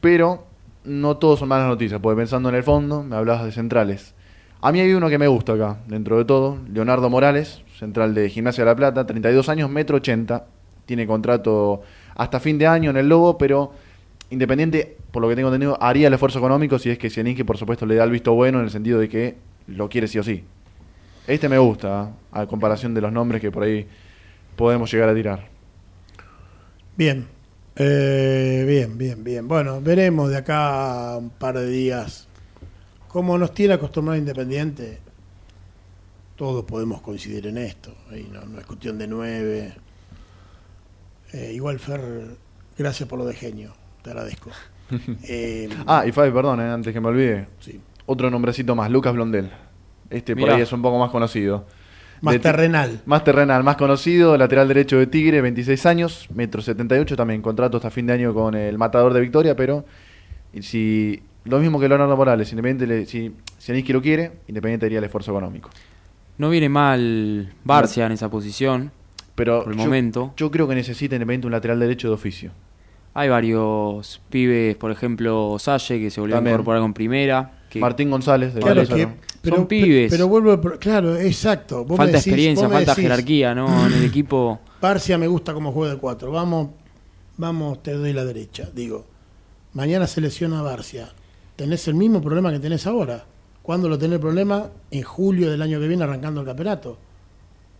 Pero no todos son malas noticias, porque pensando en el fondo, me hablabas de centrales. A mí hay uno que me gusta acá, dentro de todo, Leonardo Morales, central de Gimnasia de la Plata, 32 años, metro 80, tiene contrato hasta fin de año en el Lobo, pero Independiente, por lo que tengo entendido, haría el esfuerzo económico si es que Zielinski, por supuesto, le da el visto bueno en el sentido de que lo quiere sí o sí. Este me gusta, ¿eh? a comparación de los nombres que por ahí podemos llegar a tirar. Bien. Eh, bien, bien, bien. Bueno, veremos de acá un par de días. Como nos tiene acostumbrado Independiente, todos podemos coincidir en esto. No, no es cuestión de nueve. Eh, igual, Fer, gracias por lo de genio. Te agradezco. Eh, Ah, y Fabi, perdón, eh, antes que me olvide, sí. Otro nombrecito más, Lucas Blondel. Este por ahí es un poco más conocido. Más De terrenal. Más terrenal, más conocido, lateral derecho de Tigre, 26 años, metro 78, también contrato hasta fin de año con el matador de Victoria, pero y si lo mismo que Leonardo Morales, Independiente, le- si Zielinski lo quiere, Independiente haría el esfuerzo económico. No viene mal Barcia en esa posición. Pero Por el yo, momento. yo creo que necesita Independiente un lateral derecho de oficio. Hay varios pibes, por ejemplo, Salle, que se volvió También. a incorporar con primera. Que Martín González, de Claro Valencia, que, ¿no? pero, Son pibes. Pero vuelvo, claro, exacto. Vos me falta decís- experiencia, vos falta decís, jerarquía, ¿no? En el equipo. Parcia me gusta como juega de cuatro. Vamos, vamos, te doy la derecha. Digo, mañana se lesiona a Barcia. Tenés el mismo problema que tenés ahora. ¿Cuándo lo tenés el problema? En julio del año que viene arrancando el campeonato.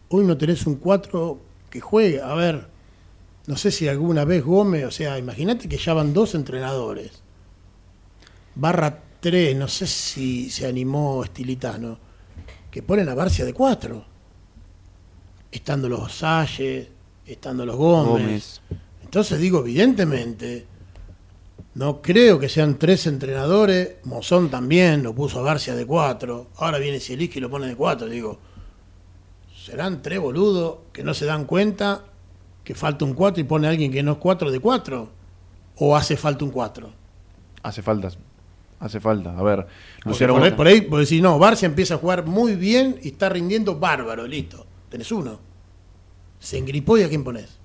Hoy no tenés un 4 que juegue. A ver, no sé si alguna vez Gómez, o sea, imagínate que ya van dos entrenadores. Barra 3, no sé si se animó Estilitano, que ponen a Barcia de 4 estando los Salles, estando los Gómez. Gómez. Entonces digo, evidentemente, no creo que sean tres entrenadores. Mozón también lo puso a Garcia de cuatro. Ahora viene Zielinski y lo pone de cuatro. Digo, serán tres boludos que no se dan cuenta que falta un cuatro y pone a alguien que no es cuatro de cuatro. O hace falta un cuatro. Hace falta. Hace falta. A ver, Luciano por, por ahí, por decir, no, Barcia empieza a jugar muy bien y está rindiendo bárbaro, listo. Tenés uno. Se engripó y a quién pones.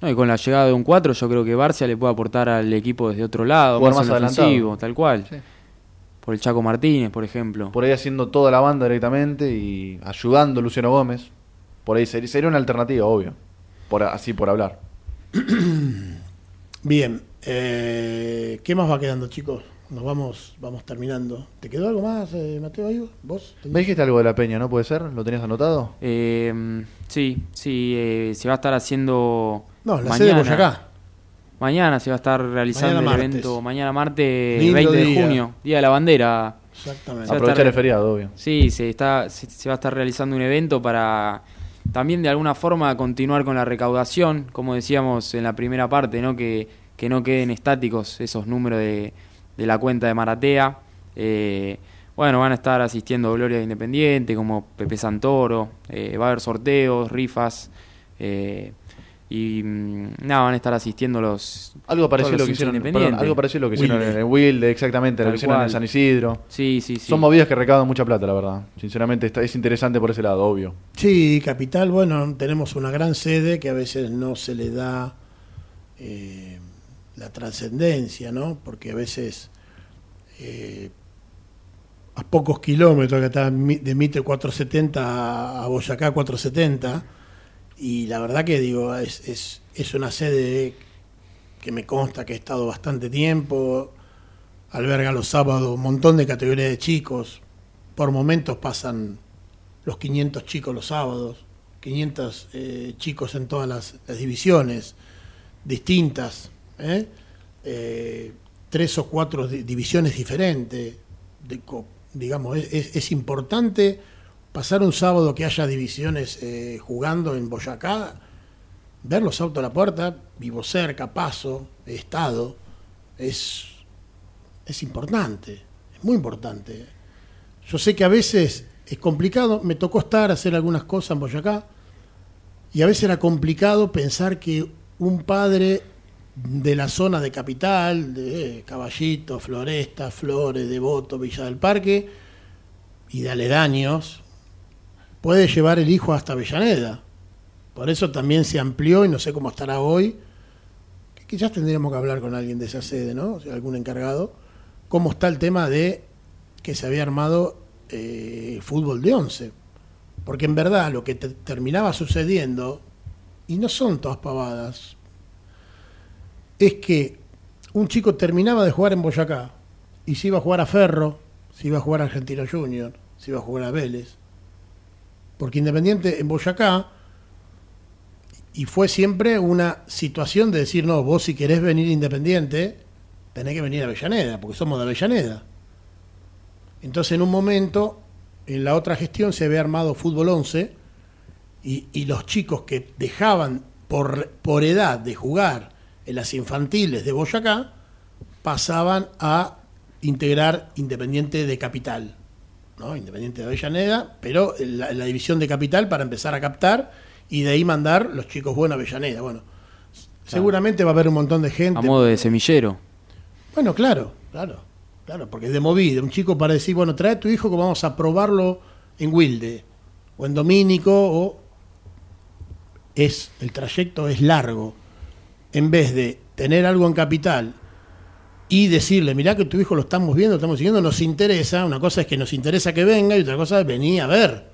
No, y con la llegada de un 4, yo creo que Barcia le puede aportar al equipo desde otro lado, Jugar más, más adelantado. tal cual. Sí. Por el Chaco Martínez, por ejemplo. por ahí haciendo toda la banda directamente y ayudando a Luciano Gómez. Por ahí sería, sería una alternativa, obvio. Por, así por hablar. Bien, eh, ¿qué más va quedando, chicos? Nos vamos, vamos terminando. ¿Te quedó algo más, eh, Mateo? Ahí? ¿Vos? Me dijiste algo de la peña, ¿no puede ser? ¿Lo tenías anotado? Eh, sí, sí, eh, se va a estar haciendo. No, la sede de Boyacá. Mañana se va a estar realizando Mañana el martes. evento, mañana martes Lindo 20 de día. junio, Día de la Bandera. Exactamente. Sí. va a Aprovechar estar- el feriado, obvio. Sí, se, está, se, se va a estar realizando un evento para también de alguna forma continuar con la recaudación, como decíamos en la primera parte, ¿no? que, que no queden estáticos esos números de, de la cuenta de Maratea. Eh, bueno, van a estar asistiendo Gloria Independiente, como Pepe Santoro, eh, va a haber sorteos, rifas, eh, y mm, nada, van a estar asistiendo los... Algo parecido a lo que hicieron, Independiente. perdón, algo parecido a lo que hicieron Wilde. en el Wilde, exactamente, lo que hicieron en. San Isidro. Sí, sí, sí. Son movidas que recaudan mucha plata, la verdad. Sinceramente, está, es interesante por ese lado, obvio. Sí, Capital, bueno, tenemos una gran sede que a veces no se le da eh, la trascendencia, ¿no? Porque a veces eh, a pocos kilómetros que está de Mitre 470 a- Boyacá 470, y la verdad que digo, es, es, es una sede que me consta que he estado bastante tiempo, alberga los sábados un montón de categorías de chicos, por momentos pasan los 500 chicos los sábados, 500 eh, chicos en todas las divisiones distintas, ¿eh? Eh, tres o cuatro di- divisiones diferentes. digamos, es, importante pasar un sábado que haya divisiones eh, jugando en Boyacá, ver los autos a la puerta, vivo cerca, paso, estado, es, es importante, es muy importante. Yo sé que a veces es complicado, me tocó estar, hacer algunas cosas en Boyacá, y a veces era complicado pensar que un padre de la zona de capital, de Caballito, Floresta, Flores, Devoto, Villa del Parque, y de aledaños, puede llevar el hijo hasta Avellaneda. Por eso también se amplió y no sé cómo estará hoy, que quizás tendríamos que hablar con alguien de esa sede, ¿no? O sea, algún encargado, cómo está el tema de que se había armado eh, fútbol de once. Porque en verdad lo que te- terminaba sucediendo, y no son todas pavadas, es que un chico terminaba de jugar en Boyacá y se iba a jugar a Ferro, se iba a jugar a Argentino Junior, se iba a jugar a Vélez. Porque Independiente en Boyacá, y fue siempre una situación de decir, no, vos si querés venir Independiente, tenés que venir a Avellaneda, porque somos de Avellaneda. Entonces en un momento, en la otra gestión se había armado Fútbol 11 y, y los chicos que dejaban por, por edad de jugar en las infantiles de Boyacá pasaban a integrar Independiente de Capital, ¿no? Independiente de Avellaneda, pero la división de Capital para empezar a captar y de ahí mandar los chicos buenos a Avellaneda. Bueno, seguramente va a haber un montón de gente. A modo de semillero. Bueno, claro, claro, claro, porque es de movida. Un chico para decir, bueno, trae a tu hijo que vamos a probarlo en Wilde, o en Domínico, o es, el trayecto es largo. En vez de tener algo en capital y decirle, mirá que tu hijo lo estamos viendo, lo estamos siguiendo, nos interesa, una cosa es que nos interesa que venga y otra cosa es venir a ver.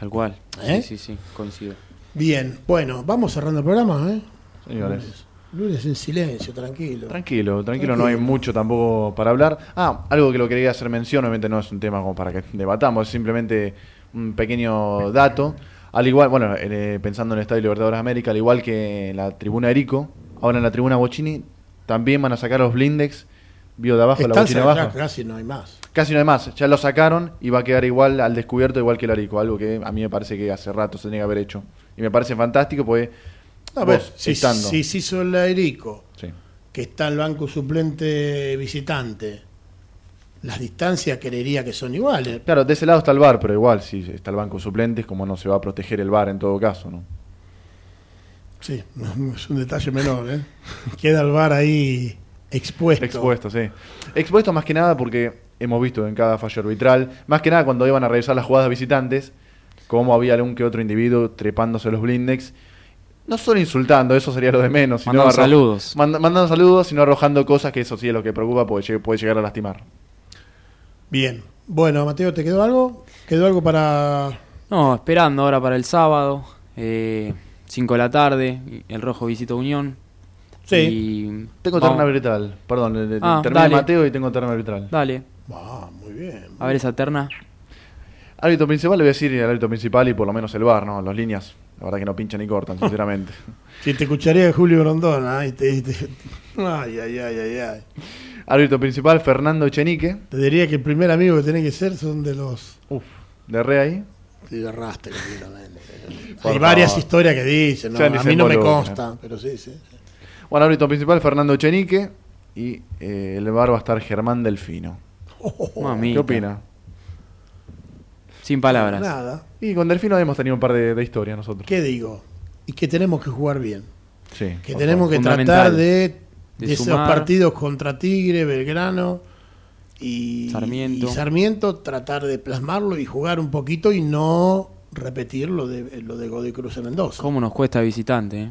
Tal cual. ¿Eh? Sí, sí, sí, coincido. Bien, bueno, vamos cerrando el programa, ¿eh? Señores. Lunes en silencio, tranquilo. Tranquilo, tranquilo, no hay mucho tampoco para hablar. Ah, algo que lo quería hacer mención, obviamente no es un tema como para que debatamos, es simplemente un pequeño dato. Al igual, bueno, eh, pensando en el Estadio Libertadores de América, al igual que en la tribuna Erico, ahora en la tribuna Bochini, también van a sacar los blindex, vio de abajo, la Están bochina abajo. casi no hay más. Casi no hay más, ya lo sacaron y va a quedar igual al descubierto, igual que el Arico, algo que a mí me parece que hace rato se tenía que haber hecho. Y me parece fantástico, porque A ver, vos, si, estando- si se hizo el Erico, Sí. que está el banco suplente visitante, las distancias creería que son iguales. Claro, de ese lado está el bar, pero igual, si está el banco suplentes, como no se va a proteger el bar en todo caso, ¿no? Sí, no, es un detalle menor, ¿eh? Queda el bar ahí expuesto. Expuesto, sí. Expuesto más que nada porque hemos visto en cada fallo arbitral, más que nada cuando iban a revisar las jugadas visitantes, como había algún que otro individuo trepándose los blindex. No solo insultando, eso sería lo de menos. sino Mandando saludos. manda- mandando saludos, sino arrojando cosas que eso sí es lo que preocupa porque puede llegar a lastimar. Bien. Bueno, Mateo, ¿te quedó algo? ¿Quedó algo para...? No, esperando ahora para el sábado, 5 de la tarde, el Rojo visita Unión. Sí. Y Tengo vamos- terna arbitral, perdón, Ah, terminé dale. Mateo y tengo terna arbitral. Dale, Ah, muy bien. a ver esa terna. Árbitro principal, le voy a decir el árbitro principal y por lo menos el bar, ¿no? Las líneas, la verdad que no pinchan ni cortan, sinceramente. Si te escucharía Julio Grondona, ¿eh? y te, y te- Ay, ay, ay, ay, ay. árbitro principal, Fernando Echenique. Te diría que el primer amigo que tenés que ser son de los... Uf, de re ahí. Sí, de arrastre, completamente. Hay varias favor. historias que dicen, ¿no? A mí no me consta, pero sí, sí. Bueno, árbitro principal, Fernando Echenique. Y eh, el bar va a estar Germán Delfino. Mamita. ¿Qué opina? Sin palabras. Nada. Y con Delfino hemos tenido un par de, de historias nosotros. ¿Qué digo? Y que tenemos que jugar bien. Sí. Que tenemos que Fundamental. tratar de, de, De esos partidos contra Tigre, Belgrano y Sarmiento. y Sarmiento, tratar de plasmarlo y jugar un poquito y no repetir lo de, lo de Godoy Cruz en Mendoza. ¿Cómo nos cuesta visitante? eh?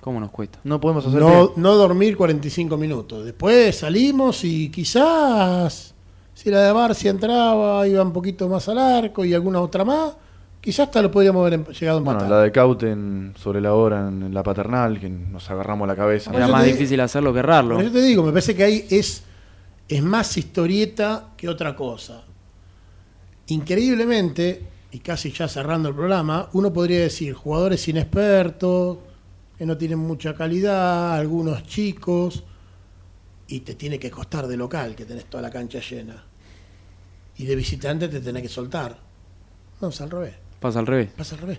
¿Cómo nos cuesta? No podemos hacer No, no dormir 45 minutos. Después salimos y quizás, si la de Barcia entraba, iba un poquito más al arco y alguna otra más, quizás hasta lo podríamos haber em- llegado a empatar. Bueno, la de Cauten sobre la hora en, en la paternal, que nos agarramos la cabeza. Era más te- difícil hacerlo que errarlo. Eso te digo, me parece que ahí es, es más historieta que otra cosa. Increíblemente, y casi ya cerrando el programa, uno podría decir jugadores inexpertos, que no tienen mucha calidad, algunos chicos, y te tiene que costar de local, que tenés toda la cancha llena. Y de visitante te tenés que soltar. No, es al revés, Pasa al revés. pasa al revés.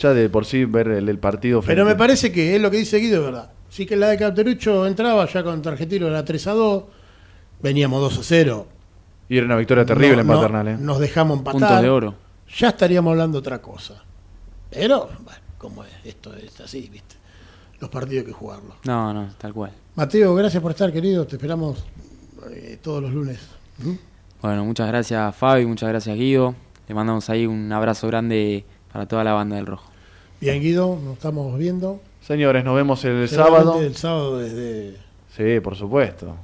Ya de por sí ver el, el partido. Pero me parece que es lo que dice Guido, es verdad. Sí que la de Capterucho entraba ya con Argentino era 3 a 2, veníamos 2 a 0. Y era una victoria terrible No- en no- Paternal, ¿eh? Nos dejamos empatar. Puntos de oro. Ya estaríamos hablando otra cosa. Pero, bueno, como es, esto es así, ¿viste? Los partidos hay que jugarlos. No, no, tal cual. Mateo, gracias por estar, querido. Te esperamos eh, todos los lunes. ¿Mm? Bueno, muchas gracias Fabi, muchas gracias Guido. Le mandamos ahí un abrazo grande para toda la banda del Rojo. Bien, Guido, nos estamos viendo. Señores, nos vemos el sábado. El sábado desde, Sí, por supuesto.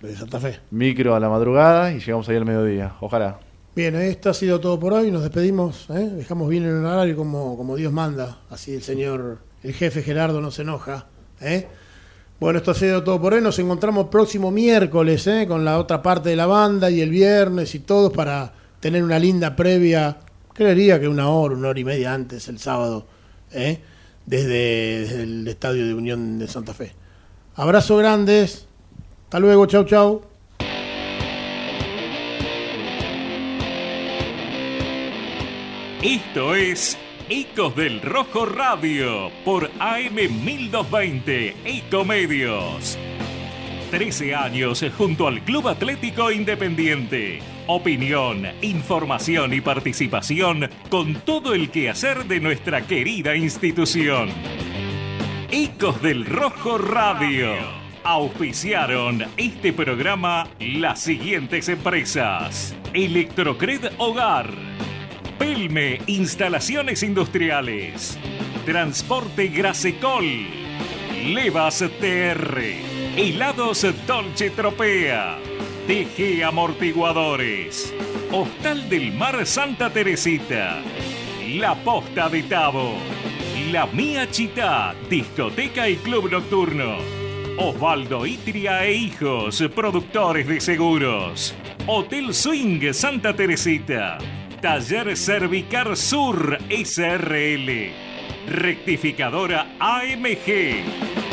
Desde Santa Fe. Micro a la madrugada y llegamos ahí al mediodía. Ojalá. Bien, esto ha sido todo por hoy. Nos despedimos. ¿eh? Dejamos bien el horario como, como Dios manda. Así el señor, el jefe Gerardo no se enoja. ¿eh? Bueno, esto ha sido todo por hoy. Nos encontramos próximo miércoles ¿eh? con la otra parte de la banda y el viernes y todos para tener una linda previa. Creería que una hora, una hora y media antes, el sábado, ¿eh? desde, desde el Estadio de Unión de Santa Fe. Abrazos grandes. Hasta luego. Chau, chau. Esto es Ecos del Rojo Radio por AM 1220 Ecomedios. 13 años junto al Club Atlético Independiente. Opinión, información y participación con todo el quehacer de nuestra querida institución. Ecos del Rojo Radio. Auspiciaron este programa las siguientes empresas. Electrocred Hogar. Pelme Instalaciones Industriales. Transporte Grasecol. Levas TR. Helados Dolce Tropea. TG Amortiguadores. Hostal del Mar Santa Teresita. La Posta de Tabo. La Mía Chita, discoteca y club nocturno. Osvaldo Itria e Hijos, productores de seguros. Hotel Swing Santa Teresita. Taller Cervicar Sur SRL. Rectificadora AMG.